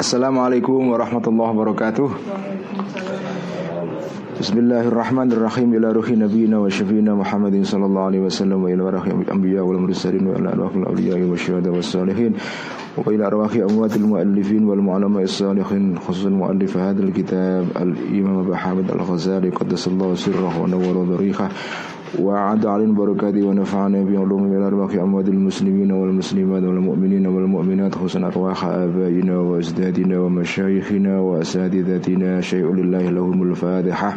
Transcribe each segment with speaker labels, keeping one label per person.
Speaker 1: Assalamualaikum warahmatullahi wabarakatuh Bismillahirrahmanirrahim Ila ruhi nabiyina wa syafiina Muhammadin sallallahu alaihi wasallam Wa ila rahi anbiya wal mursalin Wa ila arwahil awliya wa syuhada wa salihin Wa ila arwahi amwatil muallifin Wal mu'alama salihin Khusus muallif hadal kitab Al-Imam Abu Hamid Al-Ghazali Qaddasallahu sirrah wa nawwara dharihah وعد علينا بركاته ونفعنا بعلوم من أرواح أموات المسلمين والمسلمات والمؤمنين والمؤمنات خصوصا أرواح آبائنا وأجدادنا ومشايخنا وأساتذتنا. شيء لله لهم الفاتحة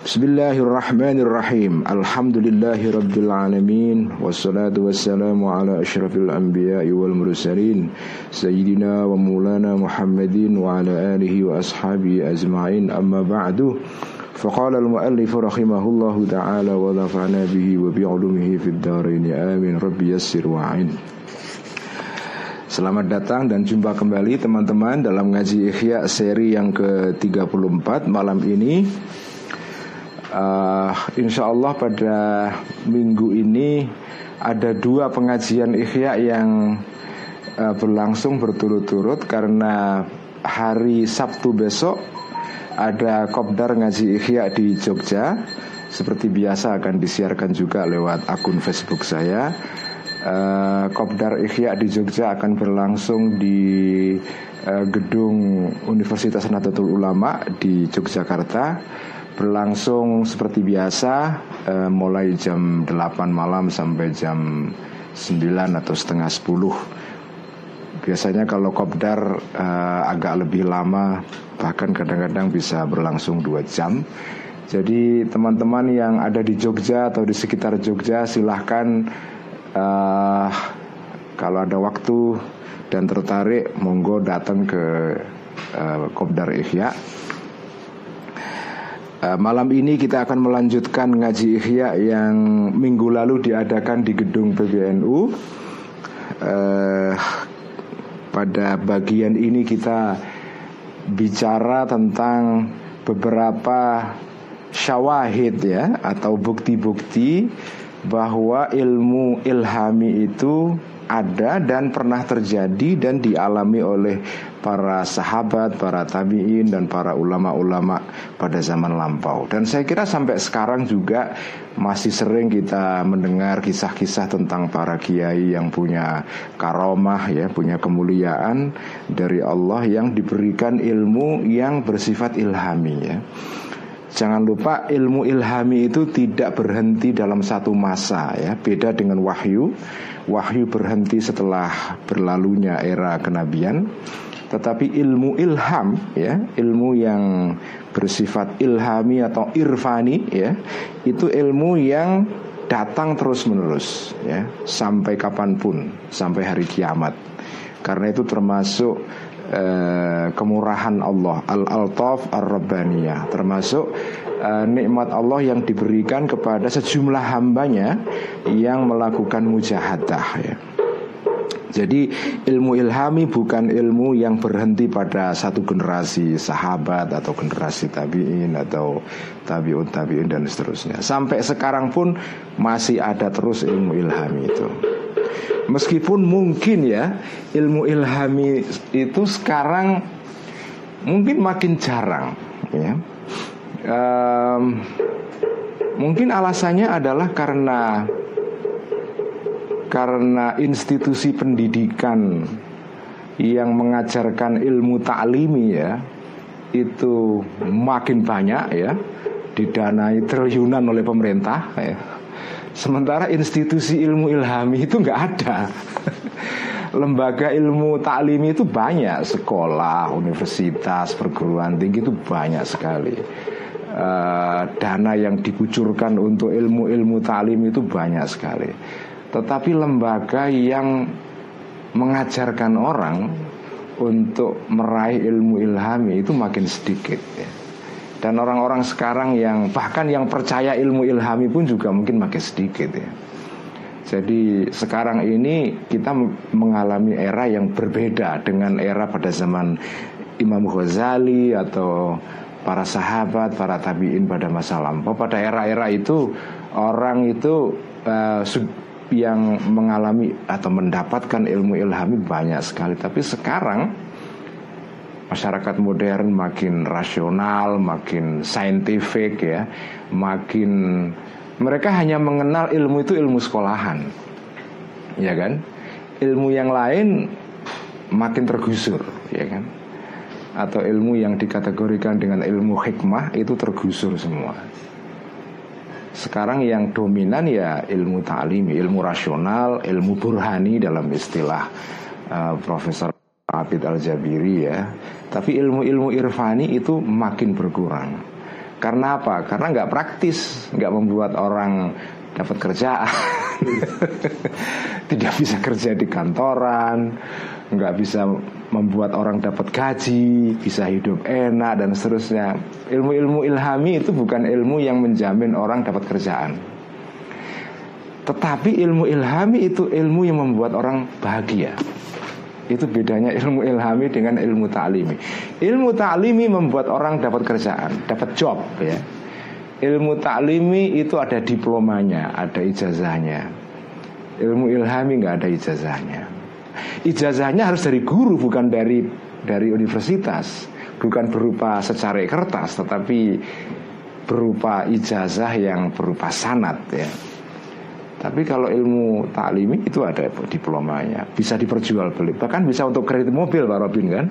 Speaker 1: Bismillahirrahmanirrahim. Alhamdulillahi Rabbil Alamin. Wassalatu wassalamu ala ashrafil anbiya wal mursalin. Sayyidina wa mulana Muhammadin Wa ala alihi wa ashabi azma'in Amma ba'du. Al-muallif rahimahullahu ta'ala Wa dhafa'na bihi wa bi'ulumihi fid daraini Amin Rabbi yassir wa'in. Selamat datang dan jumpa kembali teman-teman dalam ngaji Ikhya seri yang ke-34 malam ini uh, Insya Allah pada minggu ini ada dua pengajian ikhya yang uh, berlangsung berturut-turut karena hari Sabtu besok ada kopdar ngaji ikhya di Jogja seperti biasa akan disiarkan juga lewat akun Facebook saya. Uh, kopdar ikhya di Jogja akan berlangsung di gedung Universitas Nahdlatul Ulama di Yogyakarta berlangsung seperti biasa uh, mulai jam 8 malam sampai jam 9 atau setengah 10 biasanya kalau kopdar uh, agak lebih lama bahkan kadang-kadang bisa berlangsung 2 jam. Jadi teman-teman yang ada di Jogja atau di sekitar Jogja silahkan uh, kalau ada waktu dan tertarik monggo datang ke uh, Kopdar Ihya Uh, malam ini kita akan melanjutkan ngaji Ihya yang minggu lalu diadakan di gedung PBNU. Uh, pada bagian ini kita bicara tentang beberapa syawahid ya atau bukti-bukti bahwa ilmu ilhami itu ada dan pernah terjadi dan dialami oleh para sahabat, para tabiin dan para ulama-ulama pada zaman lampau. Dan saya kira sampai sekarang juga masih sering kita mendengar kisah-kisah tentang para kiai yang punya karomah ya, punya kemuliaan dari Allah yang diberikan ilmu yang bersifat ilhami ya. Jangan lupa ilmu ilhami itu tidak berhenti dalam satu masa ya, beda dengan wahyu. Wahyu berhenti setelah berlalunya era kenabian. Tetapi ilmu ilham ya, ilmu yang bersifat ilhami atau irfani ya, itu ilmu yang datang terus menerus ya, sampai kapan pun, sampai hari kiamat. Karena itu termasuk Uh, kemurahan Allah al-altaf ar-rabbaniyah termasuk uh, nikmat Allah yang diberikan kepada sejumlah hambanya yang melakukan mujahadah ya. Jadi ilmu ilhami bukan ilmu yang berhenti pada satu generasi sahabat atau generasi tabiin atau tabiun tabiin dan seterusnya. Sampai sekarang pun masih ada terus ilmu ilhami itu. Meskipun mungkin ya ilmu ilhami itu sekarang mungkin makin jarang ya. Um, mungkin alasannya adalah karena karena institusi pendidikan yang mengajarkan ilmu taklimi ya itu makin banyak ya didanai triliunan oleh pemerintah ya Sementara institusi ilmu ilhami itu nggak ada. Lembaga ilmu taklimi itu banyak, sekolah, universitas, perguruan tinggi itu banyak sekali. Uh, dana yang dikucurkan untuk ilmu-ilmu taklim itu banyak sekali. Tetapi lembaga yang mengajarkan orang untuk meraih ilmu ilhami itu makin sedikit. Ya. Dan orang-orang sekarang yang bahkan yang percaya ilmu ilhami pun juga mungkin makin sedikit ya. Jadi sekarang ini kita mengalami era yang berbeda dengan era pada zaman Imam Ghazali atau para sahabat, para tabiin pada masa lampau. Pada era-era itu orang itu uh, yang mengalami atau mendapatkan ilmu ilhami banyak sekali. Tapi sekarang masyarakat modern makin rasional, makin saintifik ya, makin mereka hanya mengenal ilmu itu ilmu sekolahan. Ya kan? Ilmu yang lain makin tergusur, ya kan? Atau ilmu yang dikategorikan dengan ilmu hikmah itu tergusur semua. Sekarang yang dominan ya ilmu ta'limi, ilmu rasional, ilmu burhani dalam istilah uh, Profesor Abid Al-Jabiri ya. Tapi ilmu-ilmu irfani itu makin berkurang. Karena apa? Karena nggak praktis, nggak membuat orang dapat kerjaan, tidak bisa kerja di kantoran, nggak bisa membuat orang dapat gaji, bisa hidup enak dan seterusnya. Ilmu-ilmu ilhami itu bukan ilmu yang menjamin orang dapat kerjaan. Tetapi ilmu ilhami itu ilmu yang membuat orang bahagia. Itu bedanya ilmu ilhami dengan ilmu ta'limi. Ilmu ta'limi membuat orang dapat kerjaan, dapat job ya. Ilmu ta'limi itu ada diplomanya, ada ijazahnya. Ilmu ilhami nggak ada ijazahnya. Ijazahnya harus dari guru bukan dari dari universitas, bukan berupa secara kertas, tetapi berupa ijazah yang berupa sanat ya. Tapi kalau ilmu taklimi itu ada diplomanya, bisa diperjualbelikan, bahkan bisa untuk kredit mobil Pak Robin kan?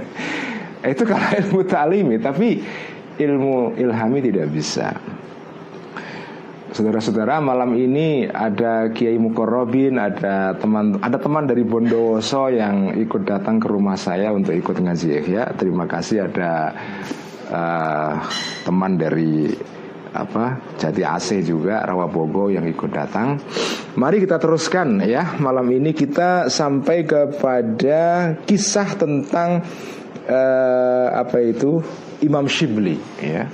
Speaker 1: itu kalau ilmu taklimi, tapi ilmu ilhami tidak bisa. Saudara-saudara, malam ini ada Kiai Mukorobin, ada teman ada teman dari Bondowoso yang ikut datang ke rumah saya untuk ikut ngaji ya. Terima kasih ada uh, teman dari apa Jati AC juga Rawabogo yang ikut datang. Mari kita teruskan ya malam ini kita sampai kepada kisah tentang uh, apa itu Imam Shibli ya.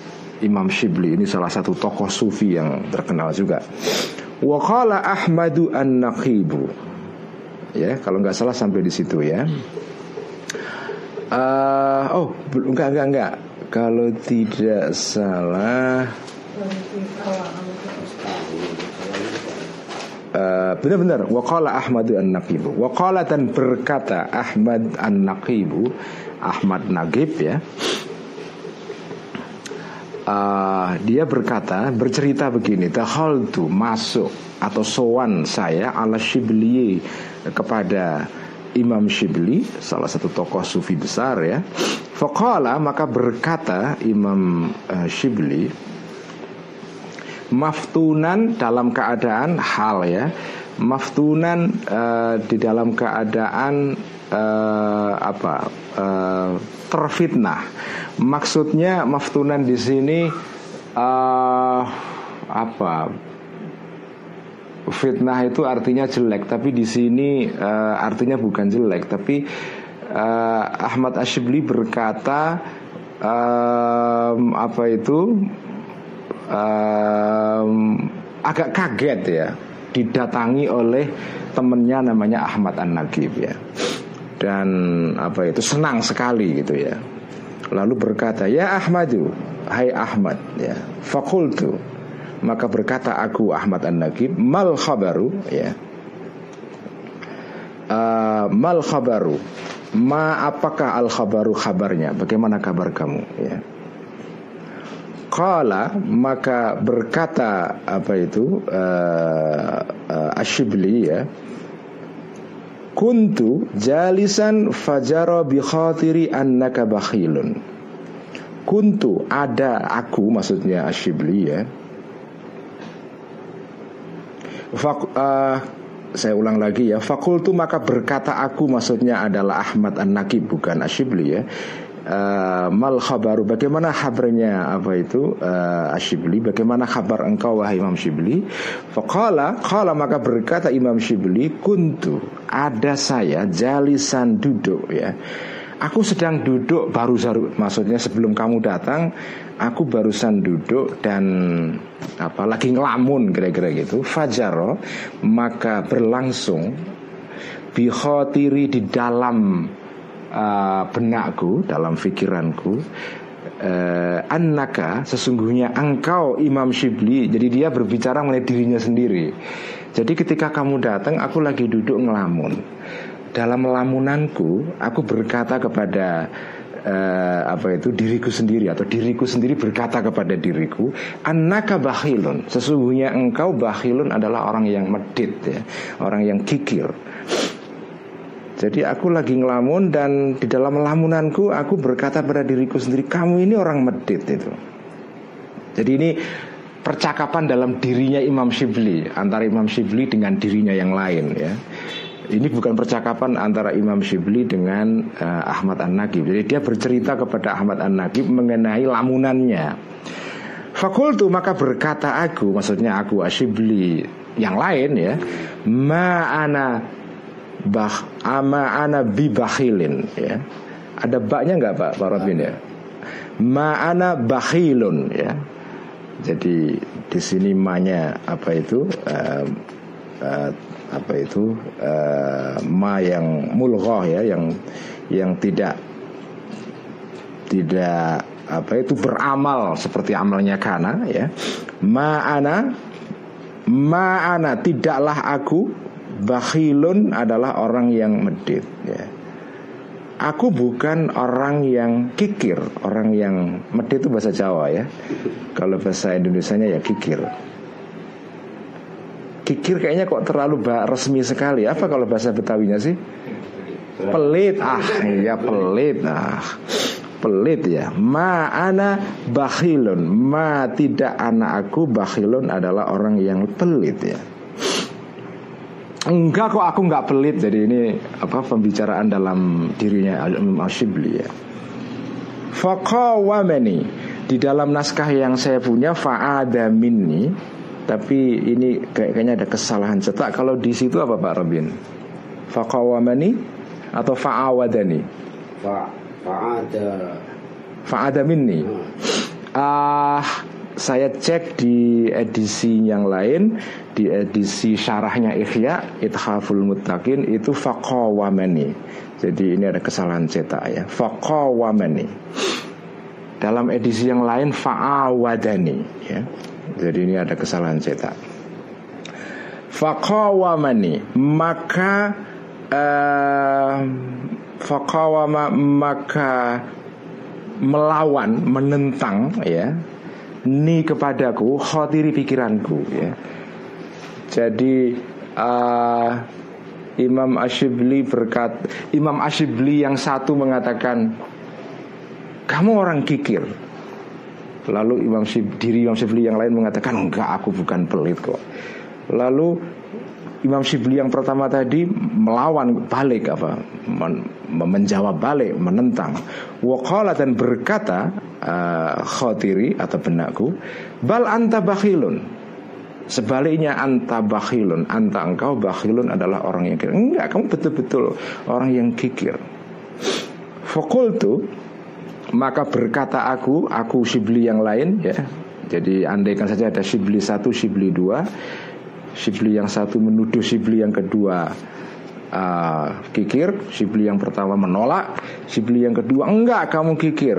Speaker 1: Imam Shibli ini salah satu tokoh sufi yang terkenal juga. Wakala Ahmadu An-Naqibu. Ya, kalau nggak salah sampai di situ ya. Uh, oh, enggak enggak enggak. Kalau tidak salah Uh, benar-benar waqala Ahmadu an-Naqibu waqala dan berkata Ahmad an-Naqibu Ahmad Nagib ya uh, dia berkata bercerita begini tu masuk atau sowan saya ala Shibli kepada Imam Shibli salah satu tokoh sufi besar ya. Faqala maka berkata Imam uh, Shibli maftunan dalam keadaan hal ya. Maftunan uh, di dalam keadaan uh, apa uh, terfitnah. Maksudnya maftunan di sini uh, apa fitnah itu artinya jelek tapi di sini uh, artinya bukan jelek. Tapi uh, Ahmad Ashibli berkata um, apa itu um, agak kaget ya didatangi oleh temennya namanya Ahmad An Nagib ya dan apa itu senang sekali gitu ya. Lalu berkata ya Ahmadu Hai Ahmad ya fakultu maka berkata aku Ahmad An Nagib mal khabaru? Ya. Uh, mal khabaru? Ma apakah al khabaru kabarnya bagaimana kabar kamu? Ya. Qala maka berkata apa itu uh, uh, Ashibli ya Kuntu jalisan fajara bi khatiri annaka bakhilun. Kuntu ada aku maksudnya Ashibli ya. Fak, uh, saya ulang lagi ya. Fakultu maka berkata aku maksudnya adalah Ahmad An-Nakib bukan Ashibli ya uh, mal khabaru bagaimana kabarnya apa itu? Uh, Ashibli bagaimana kabar engkau wahai Imam Shibli? Faqala qala maka berkata Imam Shibli kuntu ada saya jalisan duduk ya. Aku sedang duduk baru baru maksudnya sebelum kamu datang aku barusan duduk dan apa lagi ngelamun kira-kira gitu. Fajaro maka berlangsung bihotiri di dalam uh, benakku dalam pikiranku uh, annaka sesungguhnya engkau Imam Shibli. Jadi dia berbicara mengenai dirinya sendiri. Jadi ketika kamu datang aku lagi duduk ngelamun. Dalam lamunanku aku berkata kepada uh, apa itu diriku sendiri atau diriku sendiri berkata kepada diriku annaka bakhilun. Sesungguhnya engkau bakhilun adalah orang yang medit ya. Orang yang kikir jadi aku lagi ngelamun dan di dalam lamunanku aku berkata pada diriku sendiri kamu ini orang medit itu jadi ini percakapan dalam dirinya Imam Shibli antara Imam Shibli dengan dirinya yang lain ya ini bukan percakapan antara Imam Shibli dengan uh, Ahmad An-Naqib. Jadi dia bercerita kepada Ahmad An-Naqib mengenai lamunannya. Fakultu maka berkata aku, maksudnya aku Ashibli yang lain ya, ma'ana bah ama ana bibakhilin ya. Ada baknya nggak Pak Pak Robin ya? Ma'ana bakhilun ya. Jadi di sini manya apa itu? Uh, uh, apa itu uh, ma yang mulghah ya yang yang tidak tidak apa itu beramal seperti amalnya kana ya ma'ana ma'ana tidaklah aku bakhilun adalah orang yang medit ya Aku bukan orang yang kikir Orang yang medit itu bahasa Jawa ya Kalau bahasa Indonesia-nya ya kikir Kikir kayaknya kok terlalu resmi sekali. Apa kalau bahasa Betawinya sih? Pelit. Ah, iya pelit. Ah. Pelit ya. Ma ana bakhilun. Ma tidak anak aku bakhilun adalah orang yang pelit ya. Enggak kok aku nggak pelit. Jadi ini apa pembicaraan dalam dirinya Imam Ashibli ya. Faqawamani di dalam naskah yang saya punya fa'ada minni tapi ini kayaknya ada kesalahan cetak. Kalau di situ apa Pak Robin? Fakawamani atau fa'awadani?
Speaker 2: Fa fa'ada
Speaker 1: fa'ada minni. Ah, uh, saya cek di edisi yang lain di edisi syarahnya Ikhya Ithaful Muttaqin itu faqawamani. Jadi ini ada kesalahan cetak ya. Faqawamani. Dalam edisi yang lain fa'awadani ya. Jadi ini ada kesalahan cetak. Fakawamani maka uh, maka melawan menentang ya ni kepadaku khotiri pikiranku ya. Jadi uh, Imam Ashibli berkat Imam Ashibli yang satu mengatakan kamu orang kikir. Lalu Imam Shib, diri Imam Shibli yang lain mengatakan enggak aku bukan pelit kok. Lalu Imam Shibli yang pertama tadi melawan balik apa men, menjawab balik menentang. Wakala dan berkata uh, khotiri atau benakku bal anta bakhilun sebaliknya anta bakhilun. Anta engkau bakhilun adalah orang yang kikir. Enggak kamu betul-betul orang yang kikir. Fakultu maka berkata aku, aku Shibli yang lain ya. Jadi andaikan saja ada Shibli satu, Shibli dua. Shibli yang satu menuduh Shibli yang kedua uh, kikir. Shibli yang pertama menolak. Shibli yang kedua enggak kamu kikir.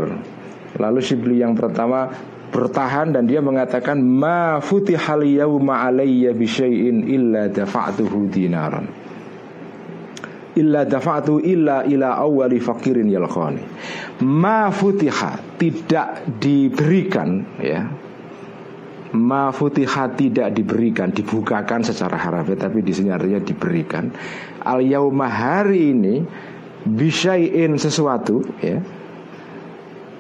Speaker 1: Lalu Shibli yang pertama bertahan dan dia mengatakan ma futihal yauma alayya bi illa dafa'tuhu dinaran. Illa dafa'tu illa ila awali fakirin yalqani. Ma futiha tidak diberikan ya. Ma futiha tidak diberikan dibukakan secara harfiah tapi di sini artinya diberikan. Al yauma hari ini bisain sesuatu ya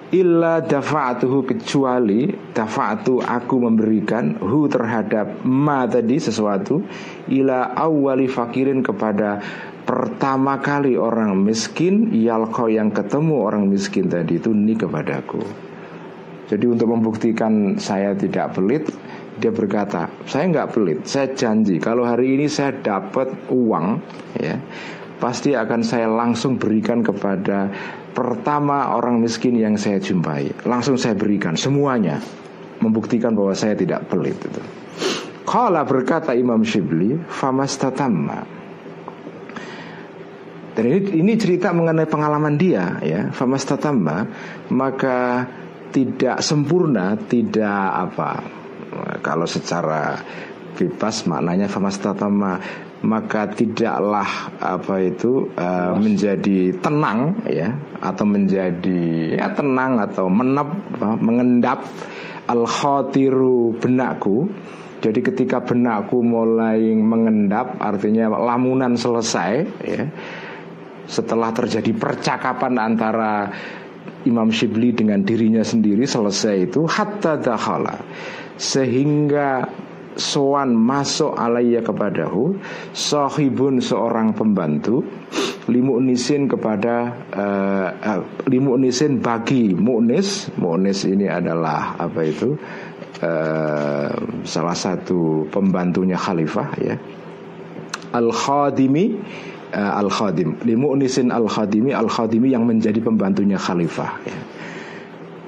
Speaker 1: illa dafa'atuhu kecuali dafa'atu aku memberikan hu terhadap ma tadi sesuatu ila awali fakirin kepada pertama kali orang miskin yalko yang ketemu orang miskin tadi itu ni kepadaku. Jadi untuk membuktikan saya tidak pelit dia berkata saya nggak pelit saya janji kalau hari ini saya dapat uang ya pasti akan saya langsung berikan kepada pertama orang miskin yang saya jumpai. Langsung saya berikan semuanya, membuktikan bahwa saya tidak pelit. Kala berkata Imam Shibli, famastatamma. Dan ini, ini cerita mengenai pengalaman dia ya, famastatamma, maka tidak sempurna, tidak apa. Kalau secara bebas maknanya famastatama maka tidaklah apa itu uh, menjadi tenang ya atau menjadi ya tenang atau menep mengendap al khatiru benakku. Jadi ketika benakku mulai mengendap artinya lamunan selesai ya setelah terjadi percakapan antara Imam Shibli dengan dirinya sendiri selesai itu hatta dakhala. Sehingga soan masuk alaiya kepadahu sahibun seorang pembantu limu'nisin kepada uh, uh, limu'nisin bagi mu'nis. Mu'nis ini adalah apa itu? Uh, salah satu pembantunya khalifah ya. Al khadimi uh, al khadim limu'nisin al khadimi al khadimi yang menjadi pembantunya khalifah ya.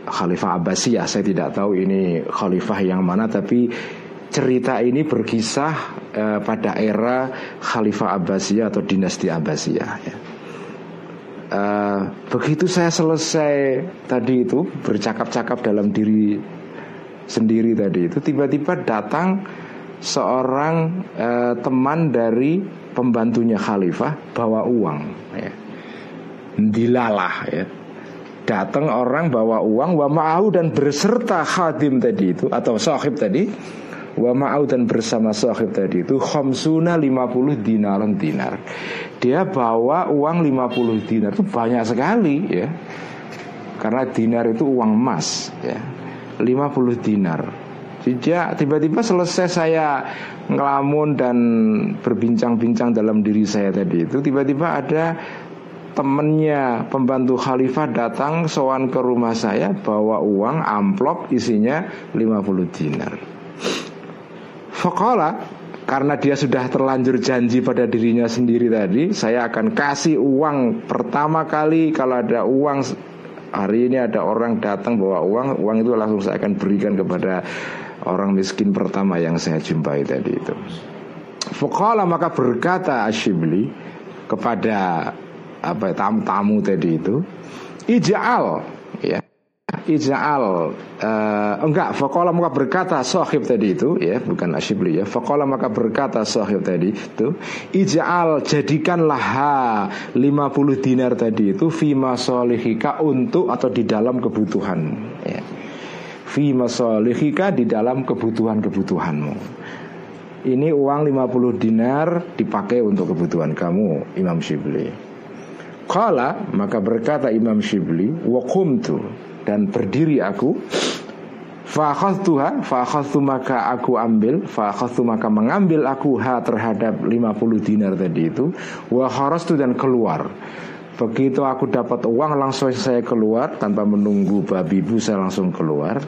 Speaker 1: Khalifah Abbasiyah saya tidak tahu ini khalifah yang mana tapi cerita ini berkisah uh, pada era Khalifah Abbasiyah atau dinasti Abbasiyah. Ya. Uh, begitu saya selesai tadi itu bercakap-cakap dalam diri sendiri tadi itu tiba-tiba datang seorang uh, teman dari pembantunya Khalifah bawa uang. Ya. Dilalah ya datang orang bawa uang wa ma'au dan berserta khadim tadi itu atau sahib tadi Wa ma'au dan bersama sahib tadi itu Khamsuna 50 dinaran dinar. Dia bawa uang 50 dinar Itu banyak sekali ya. Karena dinar itu uang emas ya. 50 dinar. Sejak tiba-tiba selesai saya ngelamun dan berbincang-bincang dalam diri saya tadi itu Tiba-tiba ada temennya pembantu khalifah datang sowan ke rumah saya bawa uang amplop isinya 50 dinar Fakola karena dia sudah terlanjur janji pada dirinya sendiri tadi Saya akan kasih uang pertama kali. Kalau ada uang Hari ini ada orang datang bawa uang Uang itu langsung saya akan berikan kepada Orang miskin pertama yang saya jumpai tadi itu. Fakola maka berkata Ashibli Kepada apa tamu-tamu tadi itu Ija'al ya Ija'al uh, Enggak Fakola maka berkata Sohib tadi itu ya Bukan asyibli ya Fakola maka berkata sohib tadi itu Ija'al jadikanlah ha 50 dinar tadi itu Fima solihika untuk Atau di dalam kebutuhan. Ya. Fima solihika di dalam kebutuhan-kebutuhanmu. Ini uang 50 dinar dipakai untuk kebutuhan kamu Imam Shibli Kala maka berkata Imam Shibli Wakumtu dan berdiri aku. Fakhadtuha Fakhadtu maka aku ambil Fakhadtu maka mengambil aku ha terhadap 50 dinar tadi itu. Wa kharastu dan keluar. Begitu aku dapat uang langsung saya keluar. Tanpa menunggu babi ibu saya langsung keluar.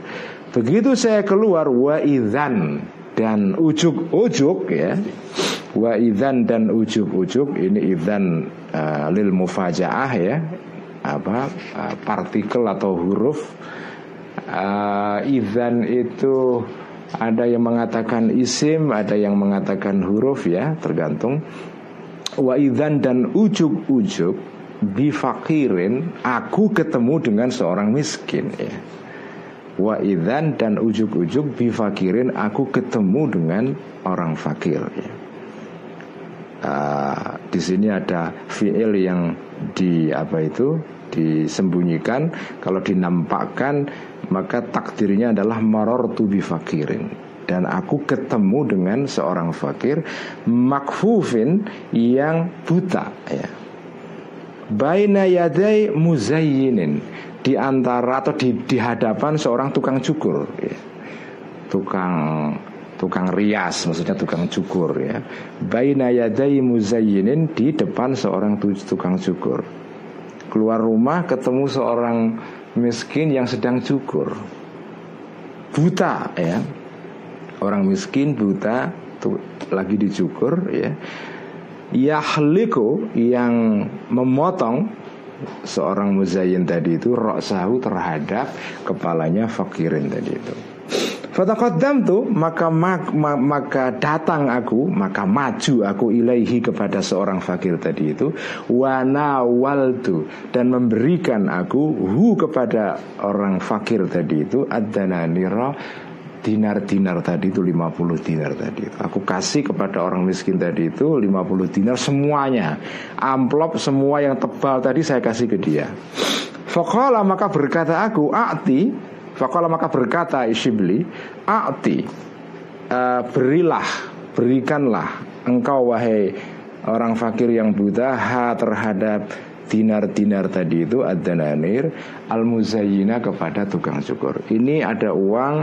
Speaker 1: Begitu saya keluar Wa idhan dan ujuk-ujuk ya. Wa idhan dan ujuk-ujuk Ini idhan uh, lil mufajaah ya apa uh, partikel atau huruf uh, izan itu ada yang mengatakan isim, ada yang mengatakan huruf ya, tergantung. Wa idzan dan ujuk-ujuk bifakirin aku ketemu dengan seorang miskin ya. Wa idzan dan ujuk-ujuk bifakirin aku ketemu dengan orang fakir ya. Uh, di sini ada fiil yang di apa itu disembunyikan. Kalau dinampakkan maka takdirnya adalah maror tubi fakirin. Dan aku ketemu dengan seorang fakir makfufin yang buta ya. Baina yadai muzayyinin di antara atau di, di hadapan seorang tukang cukur ya. tukang tukang rias maksudnya tukang cukur ya. Baina yadai muzayyinin di depan seorang tukang cukur. Keluar rumah ketemu seorang miskin yang sedang cukur. Buta ya. Orang miskin buta tuh lagi dicukur ya. Yahliku yang memotong seorang muzayyin tadi itu roksahu terhadap kepalanya fakirin tadi itu. Fataqaddam tu maka mak, maka datang aku maka maju aku ilaihi kepada seorang fakir tadi itu wana waltu dan memberikan aku hu kepada orang fakir tadi itu nira dinar-dinar tadi itu 50 dinar tadi itu. Aku kasih kepada orang miskin tadi itu 50 dinar semuanya. Amplop semua yang tebal tadi saya kasih ke dia. Faqala maka berkata aku a'ti Fakallah maka berkata Ishibli A'ti uh, Berilah Berikanlah Engkau wahai orang fakir yang buta Ha terhadap dinar-dinar tadi itu Ad-dananir Al-muzayyina kepada tukang cukur. Ini ada uang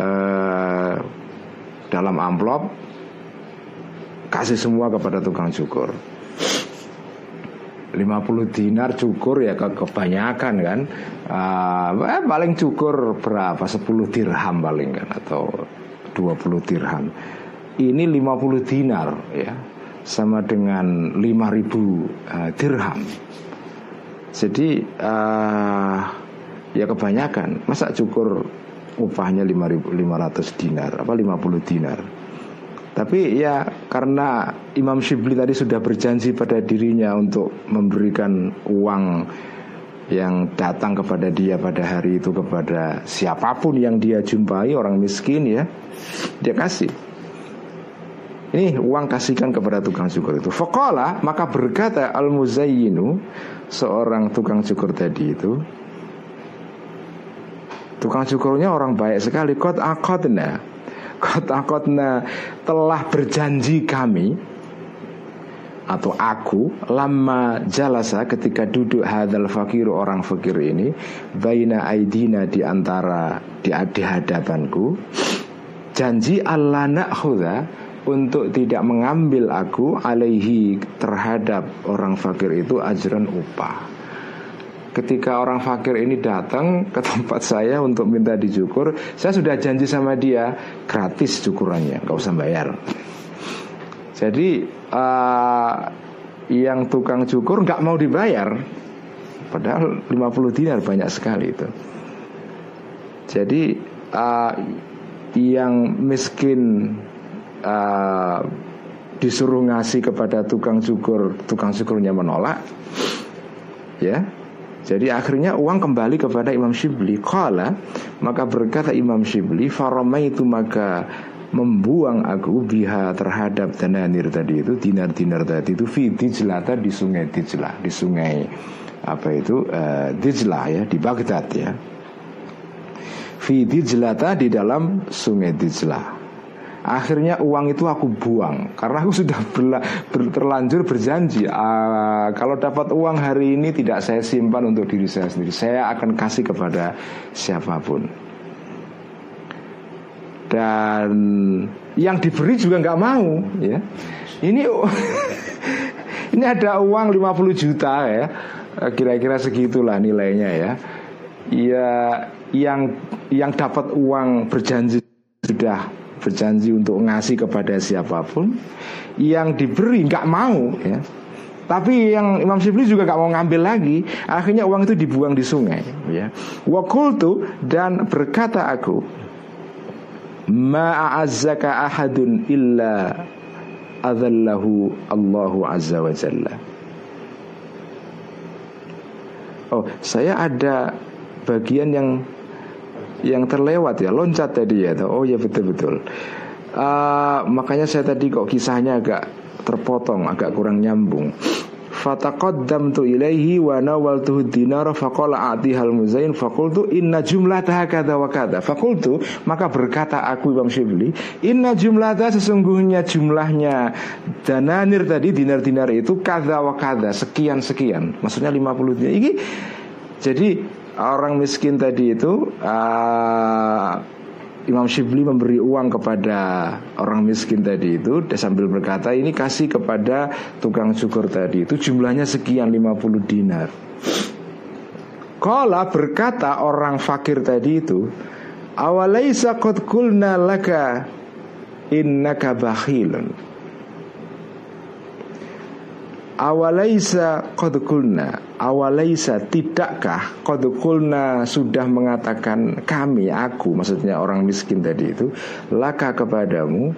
Speaker 1: uh, Dalam amplop Kasih semua kepada tukang cukur 50 dinar cukur ya ke kebanyakan kan. Uh, eh, paling cukur berapa? 10 dirham paling kan atau 20 dirham. Ini 50 dinar ya sama dengan 5000 uh, dirham. Jadi uh, ya kebanyakan. Masa cukur upahnya 5500 dinar apa 50 dinar tapi ya karena Imam Shibli tadi sudah berjanji pada dirinya untuk memberikan uang yang datang kepada dia pada hari itu kepada siapa pun yang dia jumpai orang miskin ya dia kasih. Ini uang kasihkan kepada tukang cukur itu. Fakola maka berkata al muzayyinu seorang tukang cukur tadi itu tukang cukurnya orang baik sekali. Kot akotna Kotakotna telah berjanji kami atau aku lama jalasa ketika duduk hadal fakiru orang fakir ini baina aidina di antara di, di hadapanku janji Allah nakhuda untuk tidak mengambil aku alaihi terhadap orang fakir itu ajran upah ketika orang fakir ini datang ke tempat saya untuk minta dicukur, saya sudah janji sama dia gratis cukurannya, nggak usah bayar. Jadi uh, yang tukang cukur nggak mau dibayar, padahal 50 dinar banyak sekali itu. Jadi uh, yang miskin uh, disuruh ngasih kepada tukang cukur, tukang cukurnya menolak, ya jadi akhirnya uang kembali kepada Imam Shibli. Kala Maka berkata Imam Shibli Farama itu maka membuang aku biha terhadap dananir tadi itu dinar-dinar tadi itu fi dijlata di sungai Dijlah di sungai apa itu uh, Dijlah ya di Baghdad ya. Fi dijlata di dalam sungai Dijlah Akhirnya uang itu aku buang karena aku sudah berla, ber, terlanjur berjanji uh, kalau dapat uang hari ini tidak saya simpan untuk diri saya sendiri. Saya akan kasih kepada siapa pun. Dan yang diberi juga nggak mau, ya. Ini ini ada uang 50 juta ya, kira-kira segitulah nilainya ya. Ya, yang yang dapat uang berjanji sudah berjanji untuk ngasih kepada siapa pun yang diberi nggak mau ya. Tapi yang Imam Sibli juga nggak mau ngambil lagi akhirnya uang itu dibuang di sungai ya. Wakultu dan berkata aku ma'azzaka ahadun illa adallahu Allahu azza wa jalla. Oh, saya ada bagian yang yang terlewat ya loncat tadi ya. Oh ya betul betul uh, makanya saya tadi kok kisahnya agak terpotong agak kurang nyambung. Tu ilaihi wa nawaltuhu dinar faqala a'tihal muzain faqultu inna jumlataha kadza wa kadza faqultu maka berkata aku Imam Syibli inna jumlataha sesungguhnya jumlahnya dananir tadi dinar-dinar itu kadza wa kadza sekian sekian maksudnya 50 dinar ini jadi orang miskin tadi itu uh, Imam Shibli memberi uang kepada orang miskin tadi itu sambil berkata ini kasih kepada tukang cukur tadi itu jumlahnya sekian 50 dinar. Kala berkata orang fakir tadi itu awalaisa qad qulna laka innaka bakhilun Awalaisa kodukulna Awalaisa tidakkah kodukulna sudah mengatakan kami Aku maksudnya orang miskin tadi itu Laka kepadamu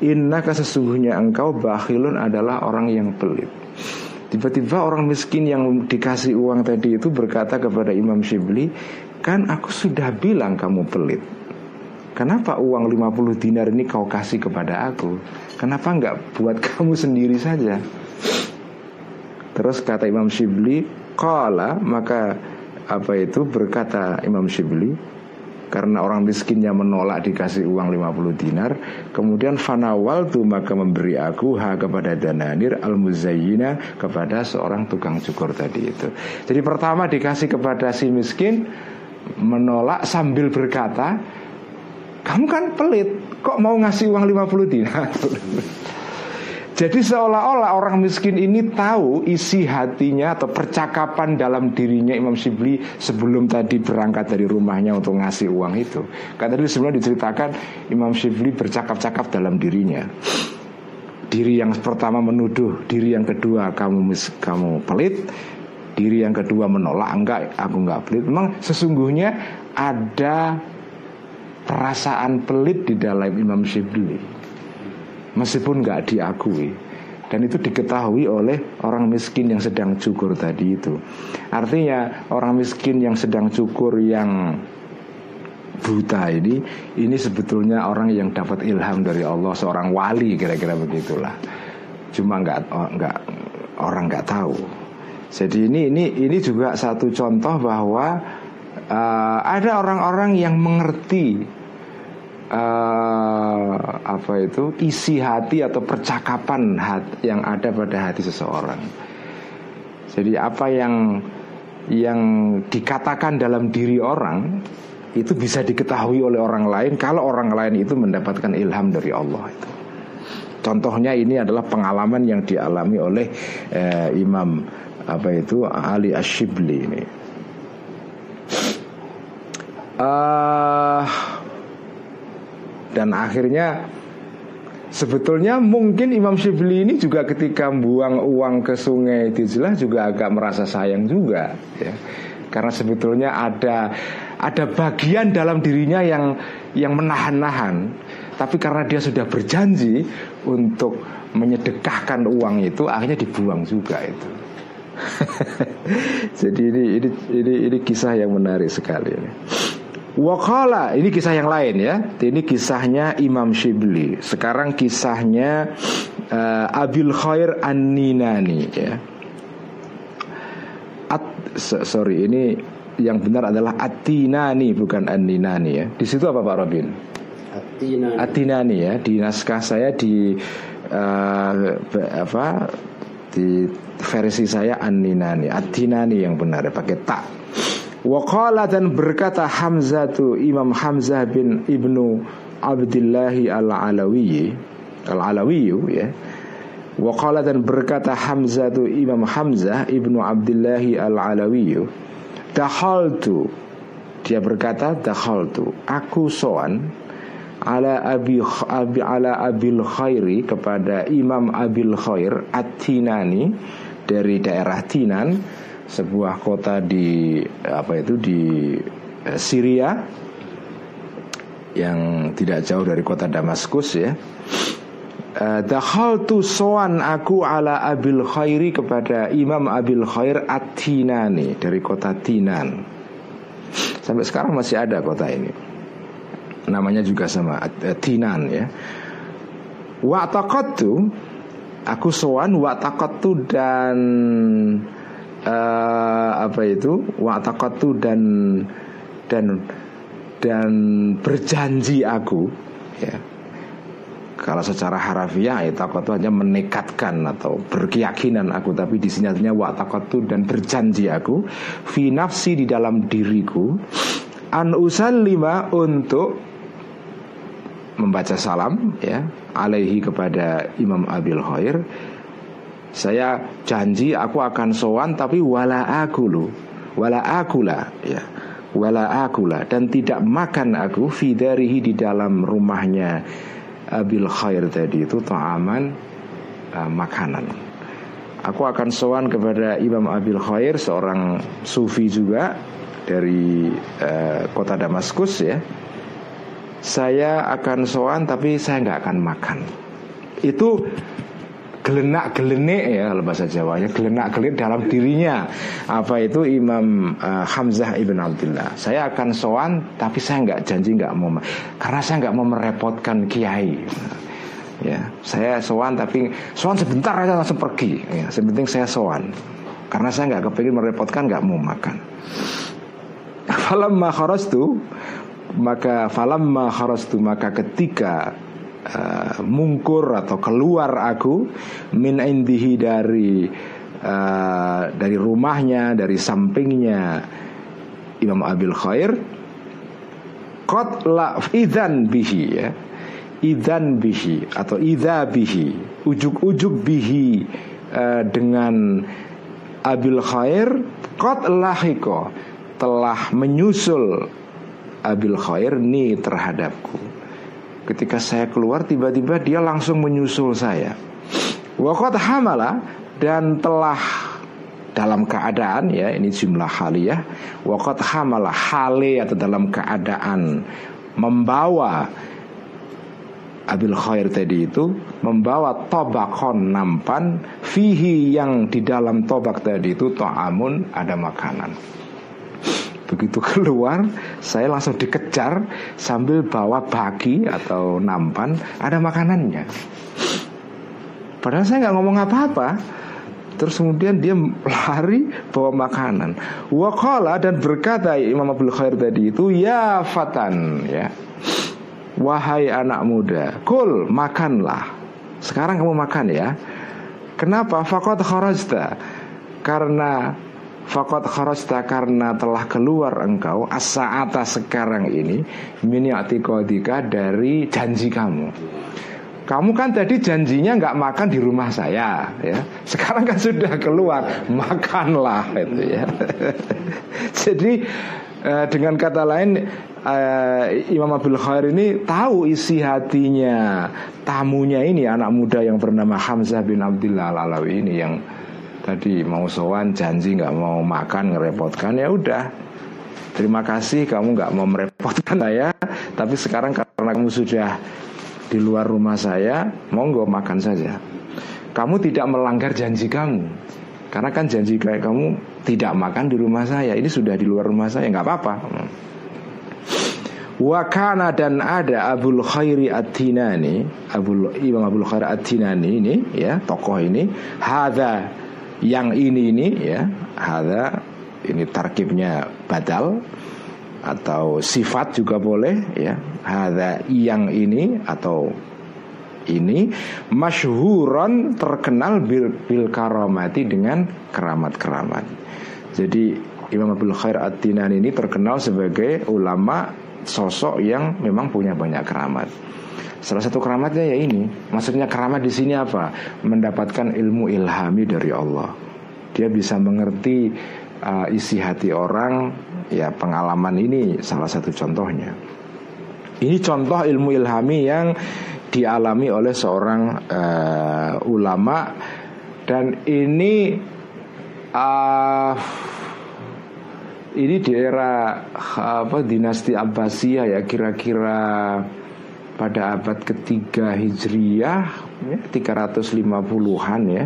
Speaker 1: Inna sesungguhnya engkau bakhilun adalah orang yang pelit. Tiba-tiba orang miskin yang dikasih uang tadi itu berkata kepada Imam Shibli Kan aku sudah bilang kamu pelit. Kenapa uang 50 dinar ini kau kasih kepada aku? Kenapa enggak buat kamu sendiri saja Terus kata Imam Shibli Kala maka apa itu? Berkata Imam Shibli karena orang miskinnya menolak dikasih uang 50 dinar kemudian fanawal tuh maka memberi aku ha kepada dananir al muzayyina kepada seorang tukang cukur tadi itu. Jadi pertama dikasih kepada si miskin menolak sambil berkata kamu kan pelit kok mau ngasih uang 50 dinar Jadi seolah-olah orang miskin ini tahu isi hatinya atau percakapan dalam dirinya Imam Sibli sebelum tadi berangkat dari rumahnya untuk ngasih uang itu. Karena tadi sebelum diceritakan Imam Sibli bercakap-cakap dalam dirinya. Diri yang pertama menuduh, diri yang kedua kamu mis, kamu pelit, diri yang kedua menolak enggak aku enggak pelit. Memang sesungguhnya ada perasaan pelit di dalam Imam Sibli meskipun nggak diakui dan itu diketahui oleh orang miskin yang sedang cukur tadi itu. Artinya orang miskin yang sedang cukur yang buta ini ini sebetulnya orang yang dapat ilham dari Allah seorang wali kira-kira begitulah. Cuma nggak nggak orang nggak tahu. Jadi ini ini ini juga satu contoh bahwa uh, ada orang-orang yang mengerti uh, apa itu isi hati atau percakapan hati yang ada pada hati seseorang. Jadi apa yang yang dikatakan dalam diri orang itu bisa diketahui oleh orang lain kalau orang lain itu mendapatkan ilham dari Allah itu. Contohnya ini adalah pengalaman yang dialami oleh eh, Imam apa itu Ali Ashibli ini. Uh, dan akhirnya Sebetulnya mungkin Imam Syibli ini juga ketika buang uang ke sungai Dijlah juga agak merasa sayang juga ya. Karena sebetulnya ada ada bagian dalam dirinya yang yang menahan-nahan Tapi karena dia sudah berjanji untuk menyedekahkan uang itu Akhirnya dibuang juga itu Jadi ini, ini ini ini kisah yang menarik sekali ini. Wakala ini kisah yang lain ya. Ini kisahnya Imam Shibli. Sekarang kisahnya uh, Abil Khair An-Ninani ya. At, sorry ini yang benar adalah Atinani bukan An-Ninani ya. Di situ apa Pak Robin? Atinani. Atinani ya. Di naskah saya di uh, apa di versi saya An-Ninani. Atinani yang benar ya pakai tak. Waqala dan berkata Hamzah tu Imam Hamzah bin Ibnu Abdillahi Al-Alawi. Al-Alawi ya. Waqala dan berkata Hamzah tu Imam Hamzah Ibnu Abdillahi Al-Alawi. Tu Dia berkata tu Aku soan ala abi, abi ala abil khairi kepada Imam Abil Khair At-Tinani dari daerah Tinan sebuah kota di apa itu di eh, Syria yang tidak jauh dari kota Damaskus ya. Uh, tu soan aku ala Abil Khairi kepada Imam Abil Khair At-Tinani dari kota Tinan. Sampai sekarang masih ada kota ini. Namanya juga sama uh, Tinan ya. Wa tu aku soan wa tu dan uh, apa itu? Watakatu dan dan dan berjanji aku ya. Kalau secara harafiah itu hanya menekatkan atau berkeyakinan aku tapi di sini artinya watakatu dan berjanji aku fi nafsi di dalam diriku an lima untuk membaca salam ya alaihi kepada Imam Abil Khair saya janji aku akan sowan tapi wala akulu wala akula ya. Wala akula dan tidak makan aku fidarihi di dalam rumahnya Abil Khair tadi itu ta'aman uh, makanan. Aku akan sowan kepada Imam Abil Khair Seorang sufi juga Dari uh, kota Damaskus ya. Saya akan sowan tapi saya nggak akan makan. Itu gelenak gelenek ya bahasa Jawanya gelenak gelenek dalam dirinya. Apa itu? Imam uh, Hamzah ibn Abdullah saya akan sowan tapi saya nggak janji nggak mau karena saya nggak mau merepotkan kiai. Ya saya sowan tapi sowan sebentar aja langsung pergi. Ya saya sowan. Karena saya nggak kepingin merepotkan nggak mau makan. Falam tuh maka falam tu maka ketika uh, mungkur atau keluar aku min indihi dari uh, dari rumahnya dari sampingnya Imam Abil Khair Qad la idzan bihi ya. Idzan bihi atau idza bihi ujuk-ujuk bihi uh, dengan Abil Khair Qad lahiko telah menyusul Abil Khair ni terhadapku Ketika saya keluar tiba-tiba dia langsung menyusul saya. Wakat hamala dan telah dalam keadaan ya ini jumlah haliyah wakat hamala hale atau dalam keadaan membawa Abil Khair tadi itu membawa tobakon nampan fihi yang di dalam tobak tadi itu to'amun ada makanan. Begitu keluar Saya langsung dikejar Sambil bawa bagi atau nampan Ada makanannya. Padahal saya nggak ngomong apa-apa. Terus kemudian dia lari bawa makanan. Wakala dan berkata Imam Abdul Khair tadi itu Ya fatan ya. Wahai anak muda Kul makanlah. Sekarang kamu makan ya. Kenapa? Fakot kharajta. Karena Fakot kharajta karena telah keluar engkau As-sa'ata sekarang ini Miniati kodika dari janji kamu. Kamu kan tadi janjinya nggak makan di rumah saya ya. Sekarang kan sudah keluar makanlah itu ya. Jadi eh, dengan kata lain eh, Imam Abdul Khair ini tahu isi hatinya tamunya ini anak muda yang bernama Hamzah bin Abdullah Al Alawi ini yang tadi mau sowan janji nggak mau makan ngerepotkan ya udah. Terima kasih kamu nggak mau merepotkan saya tapi sekarang karena kamu sudah di luar rumah saya monggo makan saja. Kamu tidak melanggar janji kamu. Karena kan janji kayak kamu tidak makan di rumah saya. Ini sudah di luar rumah saya nggak apa-apa. Wakana dan ada Abul Khairi At-Tinani Abul Imam Abul Khairi At-Tinani ini ya tokoh ini. Hada yang ini ini ya ada ini tarkibnya badal atau sifat juga boleh ya ada yang ini atau ini masyhuron terkenal bil, bil karamati dengan keramat-keramat. Jadi Imam Abdul Khair At-Tinan ini terkenal sebagai ulama sosok yang memang punya banyak keramat. Salah satu keramatnya ya ini. Maksudnya keramat di sini apa? Mendapatkan ilmu ilhami dari Allah. Dia bisa mengerti uh, isi hati orang. Ya pengalaman ini salah satu contohnya. Ini contoh ilmu ilhami yang dialami oleh seorang uh, ulama dan ini uh, ini di era apa dinasti Abbasiyah ya kira-kira pada abad ketiga Hijriyah ya, 350-an ya.